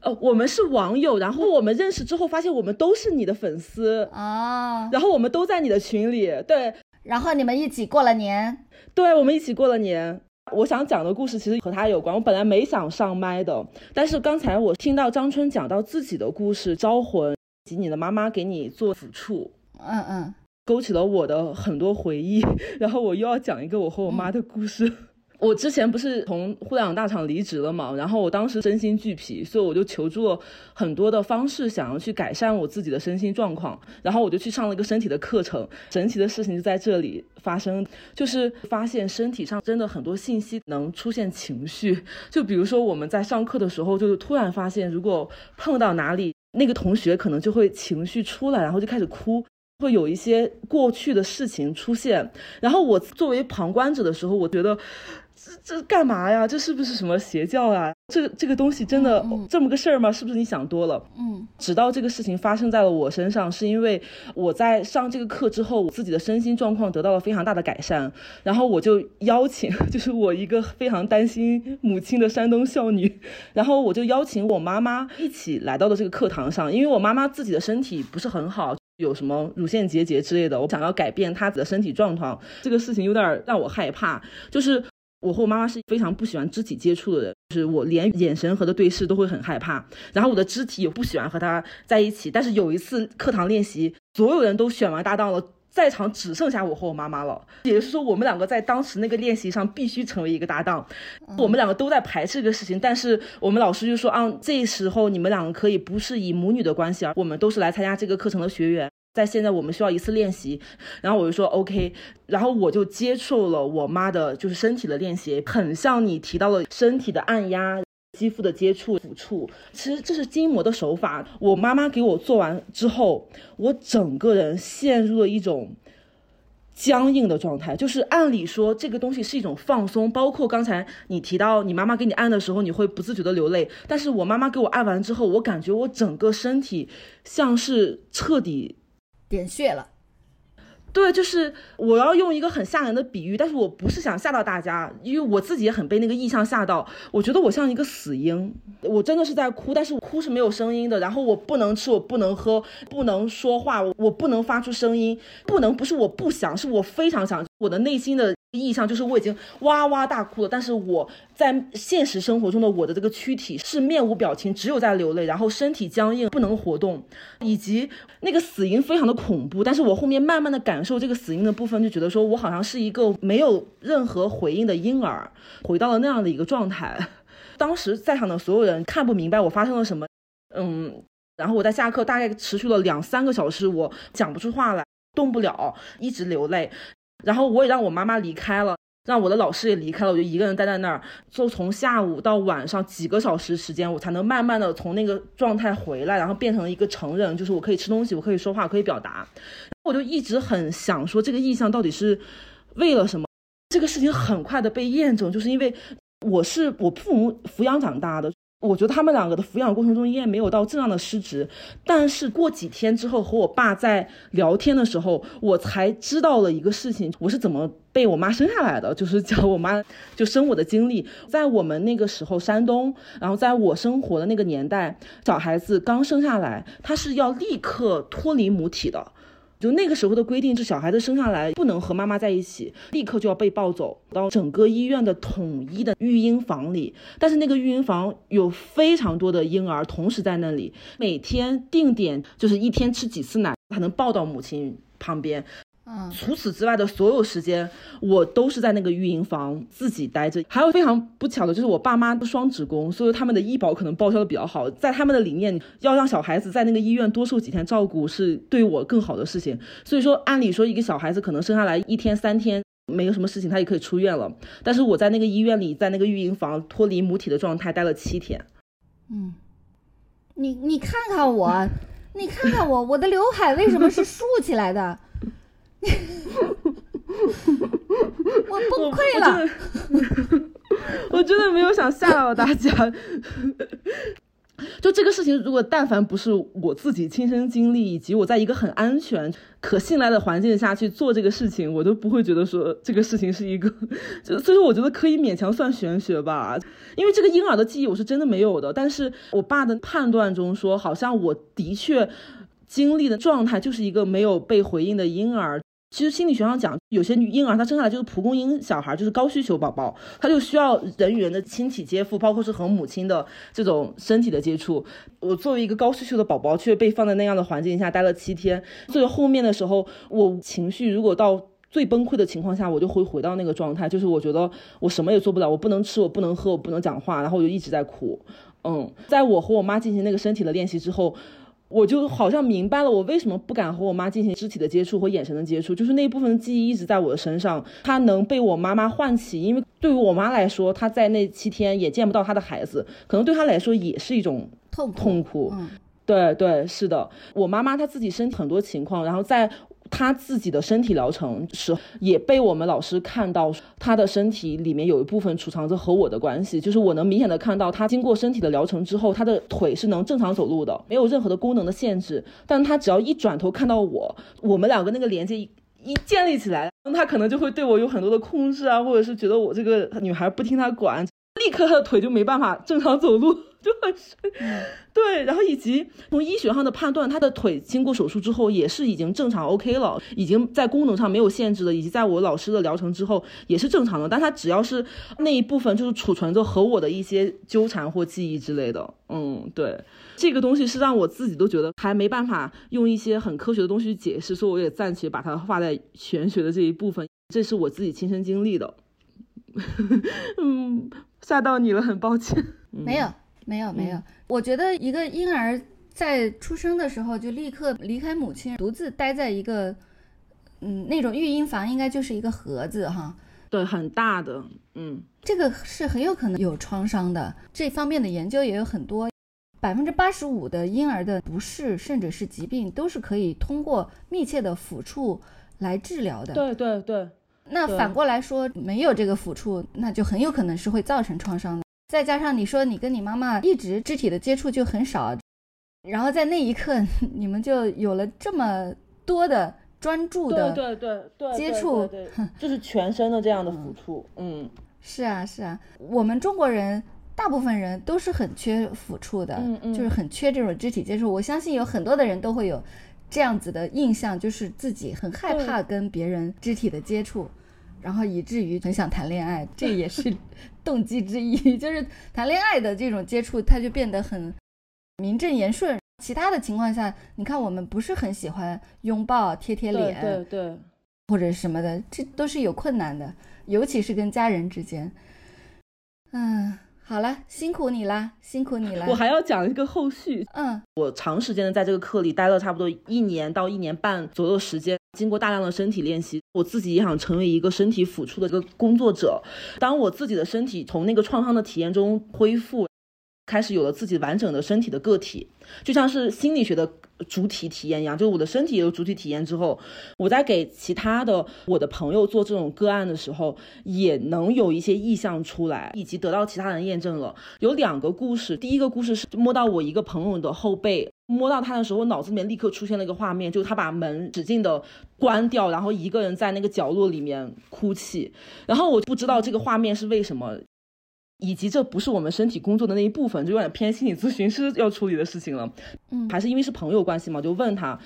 O: 呃，我们是网友，然后我们认识之后发现我们都是你的粉丝
A: 啊，
O: 然后我们都在你的群里，对，
A: 然后你们一起过了年，
O: 对，我们一起过了年，我想讲的故事其实和他有关。我本来没想上麦的，但是刚才我听到张春讲到自己的故事，招魂及你的妈妈给你做抚触，
A: 嗯嗯，
O: 勾起了我的很多回忆。然后我又要讲一个我和我妈的故事。我之前不是从互联网大厂离职了嘛，然后我当时身心俱疲，所以我就求助了很多的方式，想要去改善我自己的身心状况。然后我就去上了一个身体的课程，神奇的事情就在这里发生，就是发现身体上真的很多信息能出现情绪。就比如说我们在上课的时候，就是突然发现，如果碰到哪里，那个同学可能就会情绪出来，然后就开始哭，会有一些过去的事情出现。然后我作为旁观者的时候，我觉得。这这干嘛呀？这是不是什么邪教啊？这这个东西真的这么个事儿吗？是不是你想多了？
A: 嗯，
O: 直到这个事情发生在了我身上，是因为我在上这个课之后，我自己的身心状况得到了非常大的改善。然后我就邀请，就是我一个非常担心母亲的山东孝女，然后我就邀请我妈妈一起来到了这个课堂上，因为我妈妈自己的身体不是很好，有什么乳腺结节之类的，我想要改变她的身体状况，这个事情有点让我害怕，就是。我和我妈妈是非常不喜欢肢体接触的人，就是我连眼神和她对视都会很害怕。然后我的肢体也不喜欢和她在一起。但是有一次课堂练习，所有人都选完搭档了，在场只剩下我和我妈妈了。也就是说，我们两个在当时那个练习上必须成为一个搭档。我们两个都在排斥这个事情，但是我们老师就说啊，这时候你们两个可以不是以母女的关系，而我们都是来参加这个课程的学员。在现在我们需要一次练习，然后我就说 OK，然后我就接受了我妈的，就是身体的练习，很像你提到了身体的按压、肌肤的接触、抚触，其实这是筋膜的手法。我妈妈给我做完之后，我整个人陷入了一种僵硬的状态。就是按理说这个东西是一种放松，包括刚才你提到你妈妈给你按的时候，你会不自觉的流泪。但是我妈妈给我按完之后，我感觉我整个身体像是彻底。
A: 点穴了，
O: 对，就是我要用一个很吓人的比喻，但是我不是想吓到大家，因为我自己也很被那个意象吓到。我觉得我像一个死婴，我真的是在哭，但是哭是没有声音的。然后我不能吃，我不能喝，不能说话，我不能发出声音，不能不是我不想，是我非常想，我的内心的。意象就是我已经哇哇大哭了，但是我在现实生活中的我的这个躯体是面无表情，只有在流泪，然后身体僵硬不能活动，以及那个死因非常的恐怖。但是我后面慢慢的感受这个死因的部分，就觉得说我好像是一个没有任何回应的婴儿，回到了那样的一个状态。当时在场的所有人看不明白我发生了什么，嗯，然后我在下课大概持续了两三个小时，我讲不出话来，动不了，一直流泪。然后我也让我妈妈离开了，让我的老师也离开了，我就一个人待在那儿，就从下午到晚上几个小时时间，我才能慢慢的从那个状态回来，然后变成一个成人，就是我可以吃东西，我可以说话，可以表达。我就一直很想说，这个意向到底是为了什么？这个事情很快的被验证，就是因为我是我父母抚养长大的。我觉得他们两个的抚养过程中应该没有到这样的失职，但是过几天之后和我爸在聊天的时候，我才知道了一个事情，我是怎么被我妈生下来的，就是讲我妈就生我的经历，在我们那个时候山东，然后在我生活的那个年代，小孩子刚生下来，他是要立刻脱离母体的。就那个时候的规定是，小孩子生下来不能和妈妈在一起，立刻就要被抱走到整个医院的统一的育婴房里。但是那个育婴房有非常多的婴儿同时在那里，每天定点就是一天吃几次奶才能抱到母亲旁边。
A: 嗯，
O: 除此之外的所有时间，我都是在那个育婴房自己待着。还有非常不巧的就是，我爸妈双职工，所以他们的医保可能报销的比较好。在他们的理念，要让小孩子在那个医院多受几天照顾，是对我更好的事情。所以说，按理说一个小孩子可能生下来一天三天没有什么事情，他也可以出院了。但是我在那个医院里，在那个育婴房脱离母体的状态待了七天。
A: 嗯，你你看看我，你看看我，我的刘海为什么是竖起来的？我崩溃了！
O: 我真的没有想吓到大家。就这个事情，如果但凡不是我自己亲身经历，以及我在一个很安全、可信赖的环境下去做这个事情，我都不会觉得说这个事情是一个。就所以说，我觉得可以勉强算玄学吧。因为这个婴儿的记忆我是真的没有的，但是我爸的判断中说，好像我的确经历的状态就是一个没有被回应的婴儿。其实心理学上讲，有些女婴儿她生下来就是蒲公英小孩，就是高需求宝宝，她就需要人与人的亲体接触，包括是和母亲的这种身体的接触。我作为一个高需求的宝宝，却被放在那样的环境下待了七天，所以后面的时候，我情绪如果到最崩溃的情况下，我就会回到那个状态，就是我觉得我什么也做不了，我不能吃，我不能喝，我不能讲话，然后我就一直在哭。嗯，在我和我妈进行那个身体的练习之后。我就好像明白了，我为什么不敢和我妈进行肢体的接触和眼神的接触，就是那部分的记忆一直在我的身上，它能被我妈妈唤起。因为对于我妈来说，她在那七天也见不到她的孩子，可能对她来说也是一种
A: 痛
O: 痛苦。对对，是的，我妈妈她自己身体很多情况，然后在。他自己的身体疗程时，也被我们老师看到，他的身体里面有一部分储藏着和我的关系，就是我能明显的看到，他经过身体的疗程之后，他的腿是能正常走路的，没有任何的功能的限制。但他只要一转头看到我，我们两个那个连接一建立起来，那他可能就会对我有很多的控制啊，或者是觉得我这个女孩不听他管，立刻他的腿就没办法正常走路。就很对，然后以及从医学上的判断，他的腿经过手术之后也是已经正常 OK 了，已经在功能上没有限制了，以及在我老师的疗程之后也是正常的。但他只要是那一部分就是储存着和我的一些纠缠或记忆之类的，嗯，对，这个东西是让我自己都觉得还没办法用一些很科学的东西去解释，所以我也暂且把它画在玄学的这一部分，这是我自己亲身经历的。嗯，吓到你了，很抱歉。
A: 没有。没有没有，我觉得一个婴儿在出生的时候就立刻离开母亲，独自待在一个，嗯，那种育婴房，应该就是一个盒子哈。
O: 对，很大的，嗯，
A: 这个是很有可能有创伤的。这方面的研究也有很多，百分之八十五的婴儿的不适甚至是疾病都是可以通过密切的抚触来治疗的。
O: 对对对。
A: 那反过来说，没有这个抚触，那就很有可能是会造成创伤的。再加上你说你跟你妈妈一直肢体的接触就很少，然后在那一刻 你们就有了这么多的专注的
O: 对对对
A: 接触，
O: 就是全身的这样的抚触。嗯，
A: 是啊是啊，我们中国人大部分人都是很缺抚触的，就是很缺这种肢体接触。我相信有很多的人都会有这样子的印象，就是自己很害怕跟别人肢体的接触。然后以至于很想谈恋爱，这也是动机之一。就是谈恋爱的这种接触，它就变得很名正言顺。其他的情况下，你看我们不是很喜欢拥抱、贴贴脸，
O: 对对，
A: 或者什么的，这都是有困难的，尤其是跟家人之间。嗯。好了，辛苦你了，辛苦你了。
O: 我还要讲一个后续。
A: 嗯，
O: 我长时间的在这个课里待了差不多一年到一年半左右时间，经过大量的身体练习，我自己也想成为一个身体抚触的这个工作者。当我自己的身体从那个创伤的体验中恢复。开始有了自己完整的身体的个体，就像是心理学的主体体验一样，就是我的身体也有主体体验之后，我在给其他的我的朋友做这种个案的时候，也能有一些意向出来，以及得到其他人验证了。有两个故事，第一个故事是摸到我一个朋友的后背，摸到他的时候，脑子里面立刻出现了一个画面，就是他把门使劲的关掉，然后一个人在那个角落里面哭泣，然后我不知道这个画面是为什么。以及这不是我们身体工作的那一部分，就有点偏心理咨询师要处理的事情了。
A: 嗯，
O: 还是因为是朋友关系嘛，就问他，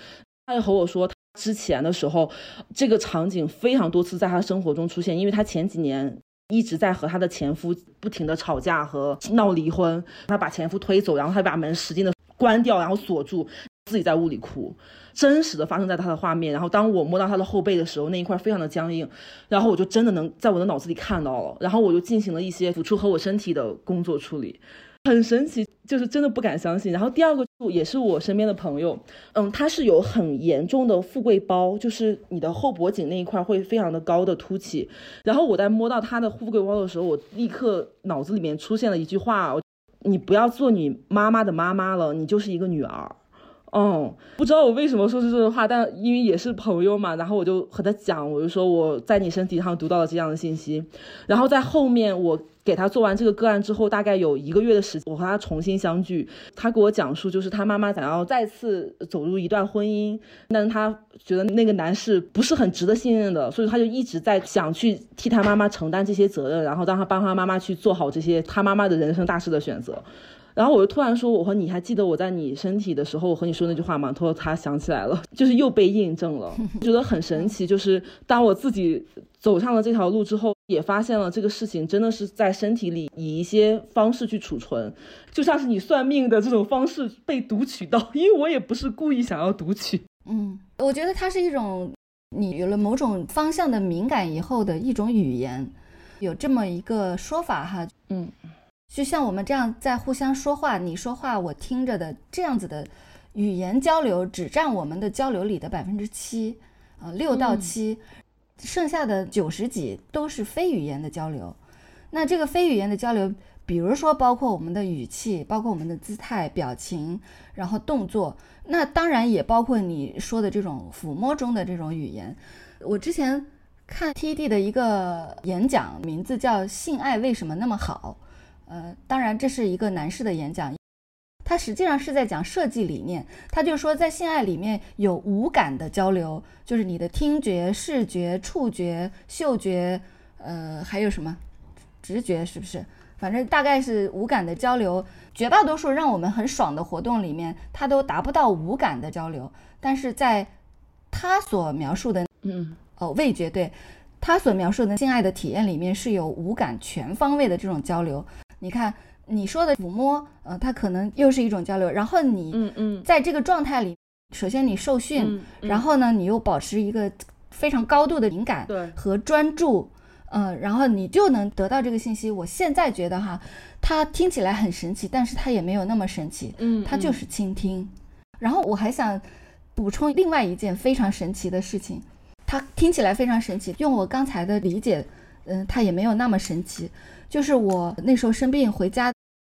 O: 他就和我说，他之前的时候，这个场景非常多次在他生活中出现，因为他前几年一直在和他的前夫不停的吵架和闹离婚，他把前夫推走，然后他把门使劲的关掉，然后锁住。自己在屋里哭，真实的发生在他的画面。然后当我摸到他的后背的时候，那一块非常的僵硬，然后我就真的能在我的脑子里看到了。然后我就进行了一些抚触和我身体的工作处理，很神奇，就是真的不敢相信。然后第二个也是我身边的朋友，嗯，他是有很严重的富贵包，就是你的后脖颈那一块会非常的高的凸起。然后我在摸到他的富贵包的时候，我立刻脑子里面出现了一句话：你不要做你妈妈的妈妈了，你就是一个女儿。嗯，不知道我为什么说出这种话，但因为也是朋友嘛，然后我就和他讲，我就说我在你身体上读到了这样的信息，然后在后面我。给他做完这个个案之后，大概有一个月的时间，我和他重新相聚。他给我讲述，就是他妈妈想要再次走入一段婚姻，但是他觉得那个男士不是很值得信任的，所以他就一直在想去替他妈妈承担这些责任，然后让他帮他妈妈去做好这些他妈妈的人生大事的选择。然后我就突然说，我和你还记得我在你身体的时候，我和你说那句话吗？他说他想起来了，就是又被印证了，觉得很神奇。就是当我自己走上了这条路之后，也发现了这个事情真的是在身体里以一些方式去储存，就像是你算命的这种方式被读取到，因为我也不是故意想要读取。
A: 嗯，我觉得它是一种你有了某种方向的敏感以后的一种语言，有这么一个说法哈，
O: 嗯。
A: 就像我们这样在互相说话，你说话我听着的这样子的语言交流，只占我们的交流里的百分之七，啊，六到七，剩下的九十几都是非语言的交流。那这个非语言的交流，比如说包括我们的语气，包括我们的姿态、表情，然后动作，那当然也包括你说的这种抚摸中的这种语言。我之前看 TED 的一个演讲，名字叫《性爱为什么那么好》。呃，当然，这是一个男士的演讲，他实际上是在讲设计理念。他就说，在性爱里面有五感的交流，就是你的听觉、视觉、触觉、嗅觉，呃，还有什么直觉，是不是？反正大概是五感的交流。绝大多数让我们很爽的活动里面，它都达不到五感的交流。但是在他所描述的，
O: 嗯，
A: 哦，味觉，对他所描述的性爱的体验里面是有五感全方位的这种交流。你看你说的抚摸，呃，它可能又是一种交流。然后你，
O: 嗯嗯，
A: 在这个状态里，首先你受训，然后呢，你又保持一个非常高度的敏感和专注，嗯，然后你就能得到这个信息。我现在觉得哈，它听起来很神奇，但是它也没有那么神奇，
O: 嗯，
A: 它就是倾听。然后我还想补充另外一件非常神奇的事情，它听起来非常神奇，用我刚才的理解，嗯，它也没有那么神奇。就是我那时候生病回家，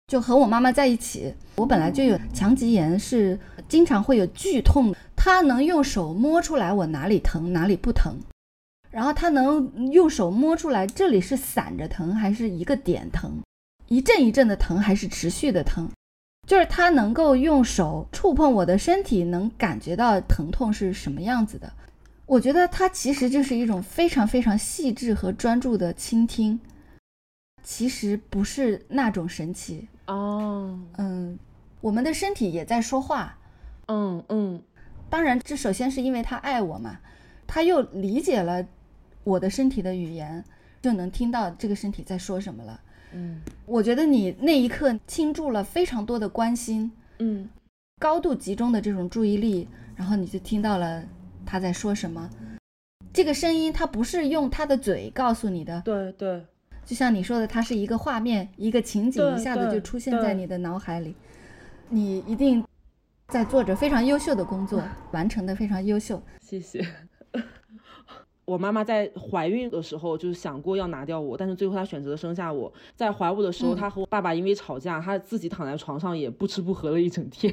A: 就和我妈妈在一起。我本来就有强脊炎，是经常会有剧痛。她能用手摸出来我哪里疼哪里不疼，然后她能用手摸出来这里是散着疼还是一个点疼，一阵一阵的疼还是持续的疼。就是她能够用手触碰我的身体，能感觉到疼痛是什么样子的。我觉得它其实就是一种非常非常细致和专注的倾听。其实不是那种神奇
O: 哦，
A: 嗯，我们的身体也在说话，
O: 嗯嗯，
A: 当然，这首先是因为他爱我嘛，他又理解了我的身体的语言，就能听到这个身体在说什么了。
O: 嗯，
A: 我觉得你那一刻倾注了非常多的关心，
O: 嗯，
A: 高度集中的这种注意力，然后你就听到了他在说什么。这个声音他不是用他的嘴告诉你的，
O: 对对。
A: 就像你说的，它是一个画面，一个情景，一下子就出现在你的脑海里。你一定在做着非常优秀的工作，完成的非常优秀。
O: 谢谢。我妈妈在怀孕的时候就是想过要拿掉我，但是最后她选择了生下我。在怀我的时候，她和我爸爸因为吵架，她自己躺在床上也不吃不喝了一整天。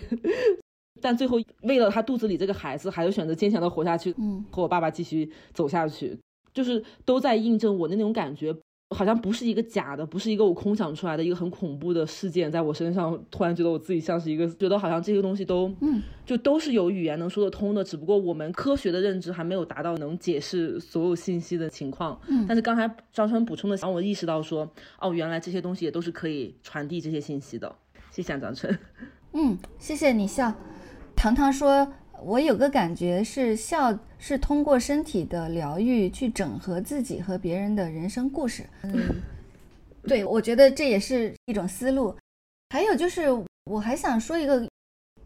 O: 但最后为了她肚子里这个孩子，还是选择坚强的活下去，
A: 嗯，
O: 和我爸爸继续走下去，就是都在印证我的那种感觉。好像不是一个假的，不是一个我空想出来的一个很恐怖的事件，在我身上突然觉得我自己像是一个，觉得好像这些东西都，
A: 嗯，
O: 就都是有语言能说得通的，只不过我们科学的认知还没有达到能解释所有信息的情况。
A: 嗯，
O: 但是刚才张川补充的，让我意识到说，哦，原来这些东西也都是可以传递这些信息的。谢谢张春。
A: 嗯，谢谢你笑。糖糖说。我有个感觉是笑是通过身体的疗愈去整合自己和别人的人生故事。嗯，对，我觉得这也是一种思路。还有就是，我还想说一个，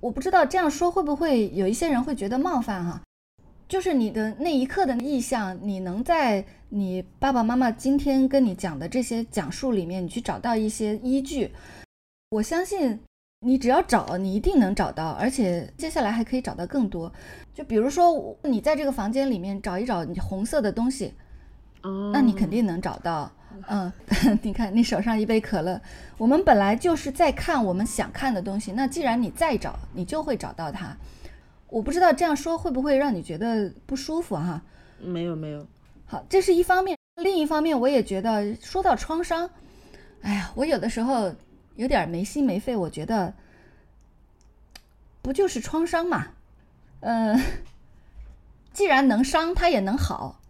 A: 我不知道这样说会不会有一些人会觉得冒犯哈。就是你的那一刻的意向，你能在你爸爸妈妈今天跟你讲的这些讲述里面，你去找到一些依据。我相信。你只要找，你一定能找到，而且接下来还可以找到更多。就比如说，你在这个房间里面找一找你红色的东西，
O: 哦，
A: 那你肯定能找到。嗯，你看你手上一杯可乐，我们本来就是在看我们想看的东西。那既然你再找，你就会找到它。我不知道这样说会不会让你觉得不舒服哈？
O: 没有没有。
A: 好，这是一方面。另一方面，我也觉得说到创伤，哎呀，我有的时候。有点没心没肺，我觉得不就是创伤嘛？嗯，既然能伤，它也能好。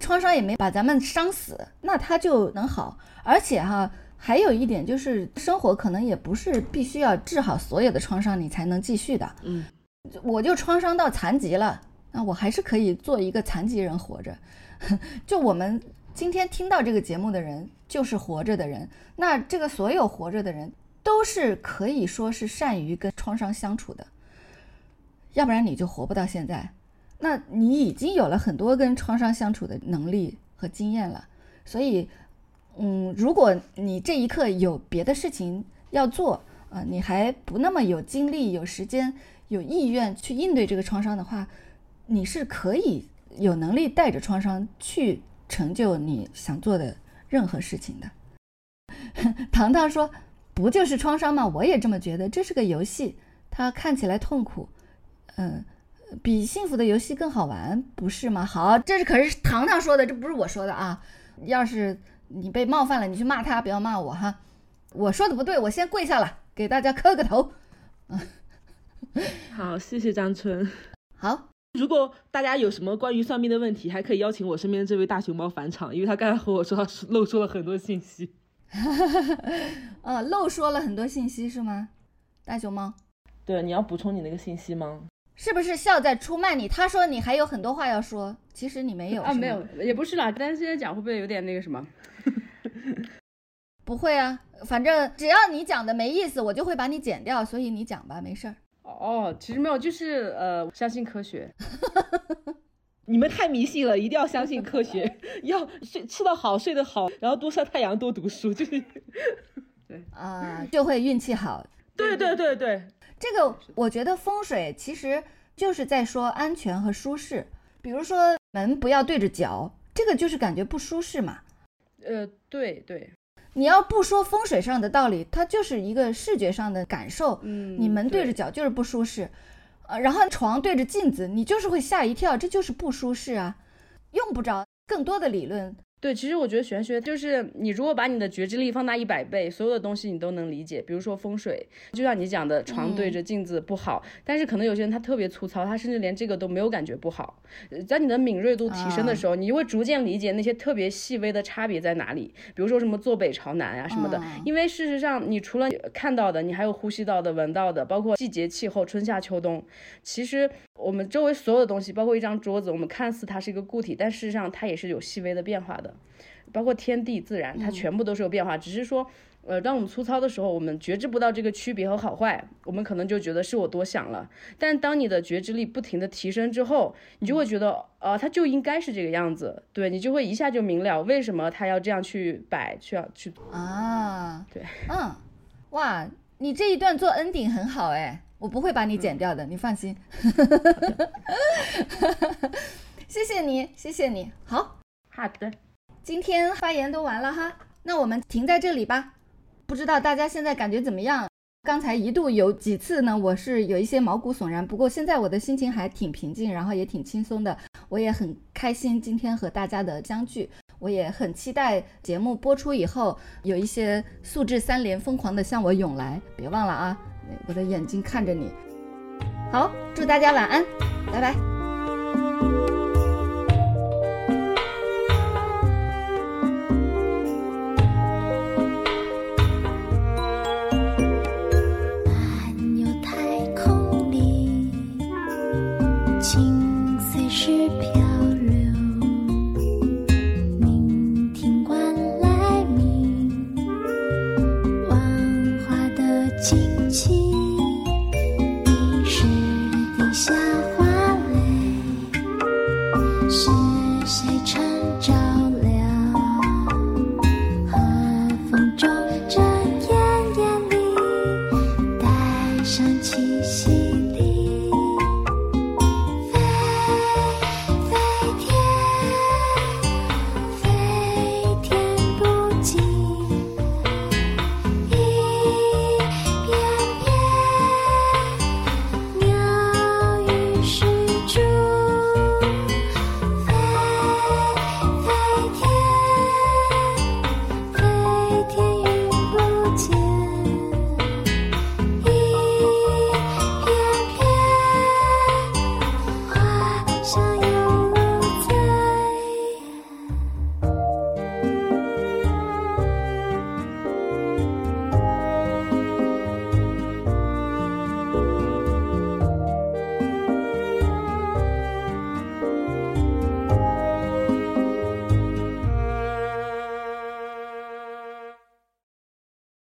A: 创伤也没把咱们伤死，那它就能好。而且哈，还有一点就是，生活可能也不是必须要治好所有的创伤，你才能继续的。
O: 嗯，
A: 我就创伤到残疾了，那我还是可以做一个残疾人活着。就我们今天听到这个节目的人，就是活着的人。那这个所有活着的人，都是可以说是善于跟创伤相处的，要不然你就活不到现在。那你已经有了很多跟创伤相处的能力和经验了，所以。嗯，如果你这一刻有别的事情要做啊，你还不那么有精力、有时间、有意愿去应对这个创伤的话，你是可以有能力带着创伤去成就你想做的任何事情的。糖糖说：“不就是创伤吗？我也这么觉得。这是个游戏，它看起来痛苦，嗯，比幸福的游戏更好玩，不是吗？好，这是可是糖糖说的，这不是我说的啊。要是……你被冒犯了，你去骂他，不要骂我哈。我说的不对，我先跪下了，给大家磕个头。
O: 好，谢谢张春。
A: 好，
O: 如果大家有什么关于算命的问题，还可以邀请我身边这位大熊猫返场，因为他刚才和我说他漏说了很多信息。
A: 啊，漏说了很多信息是吗？大熊猫。
O: 对，你要补充你那个信息吗？
A: 是不是笑在出卖你？他说你还有很多话要说，其实你没有
H: 啊，没有，也不是啦。但是现在讲会不会有点那个什么？
A: 不会啊，反正只要你讲的没意思，我就会把你剪掉。所以你讲吧，没事儿。
H: 哦，其实没有，就是呃，相信科学。
O: 你们太迷信了，一定要相信科学，要睡吃得好，睡得好，然后多晒太阳，多读书，就是
H: 对
A: 啊，就会运气好。
O: 对对对对。
A: 这个我觉得风水其实就是在说安全和舒适。比如说门不要对着脚，这个就是感觉不舒适嘛。
H: 呃，对对。
A: 你要不说风水上的道理，它就是一个视觉上的感受。
H: 嗯，
A: 你门对着脚就是不舒适，呃，然后床对着镜子，你就是会吓一跳，这就是不舒适啊。用不着更多的理论。
H: 对，其实我觉得玄学就是你如果把你的觉知力放大一百倍，所有的东西你都能理解。比如说风水，就像你讲的，床对着镜子不好，但是可能有些人他特别粗糙，他甚至连这个都没有感觉不好。在你的敏锐度提升的时候，你就会逐渐理解那些特别细微的差别在哪里。比如说什么坐北朝南啊什么的，因为事实上你除了看到的，你还有呼吸到的、闻到的，包括季节气候，春夏秋冬。其实我们周围所有的东西，包括一张桌子，我们看似它是一个固体，但事实上它也是有细微的变化的。包括天地自然，它全部都是有变化。只是说，呃，当我们粗糙的时候，我们觉知不到这个区别和好坏，我们可能就觉得是我多想了。但当你的觉知力不停的提升之后，你就会觉得，呃，它就应该是这个样子。对你就会一下就明了为什么它要这样去摆，去要去
A: 啊。
H: 对，
A: 嗯，哇，你这一段做 ending 很好哎，我不会把你剪掉的，你放心。谢谢你，谢谢你，好
O: 好的。
A: 今天发言都完了哈，那我们停在这里吧。不知道大家现在感觉怎么样？刚才一度有几次呢，我是有一些毛骨悚然。不过现在我的心情还挺平静，然后也挺轻松的。我也很开心今天和大家的相聚，我也很期待节目播出以后，有一些素质三连疯狂的向我涌来。别忘了啊，我的眼睛看着你。好，祝大家晚安，拜拜。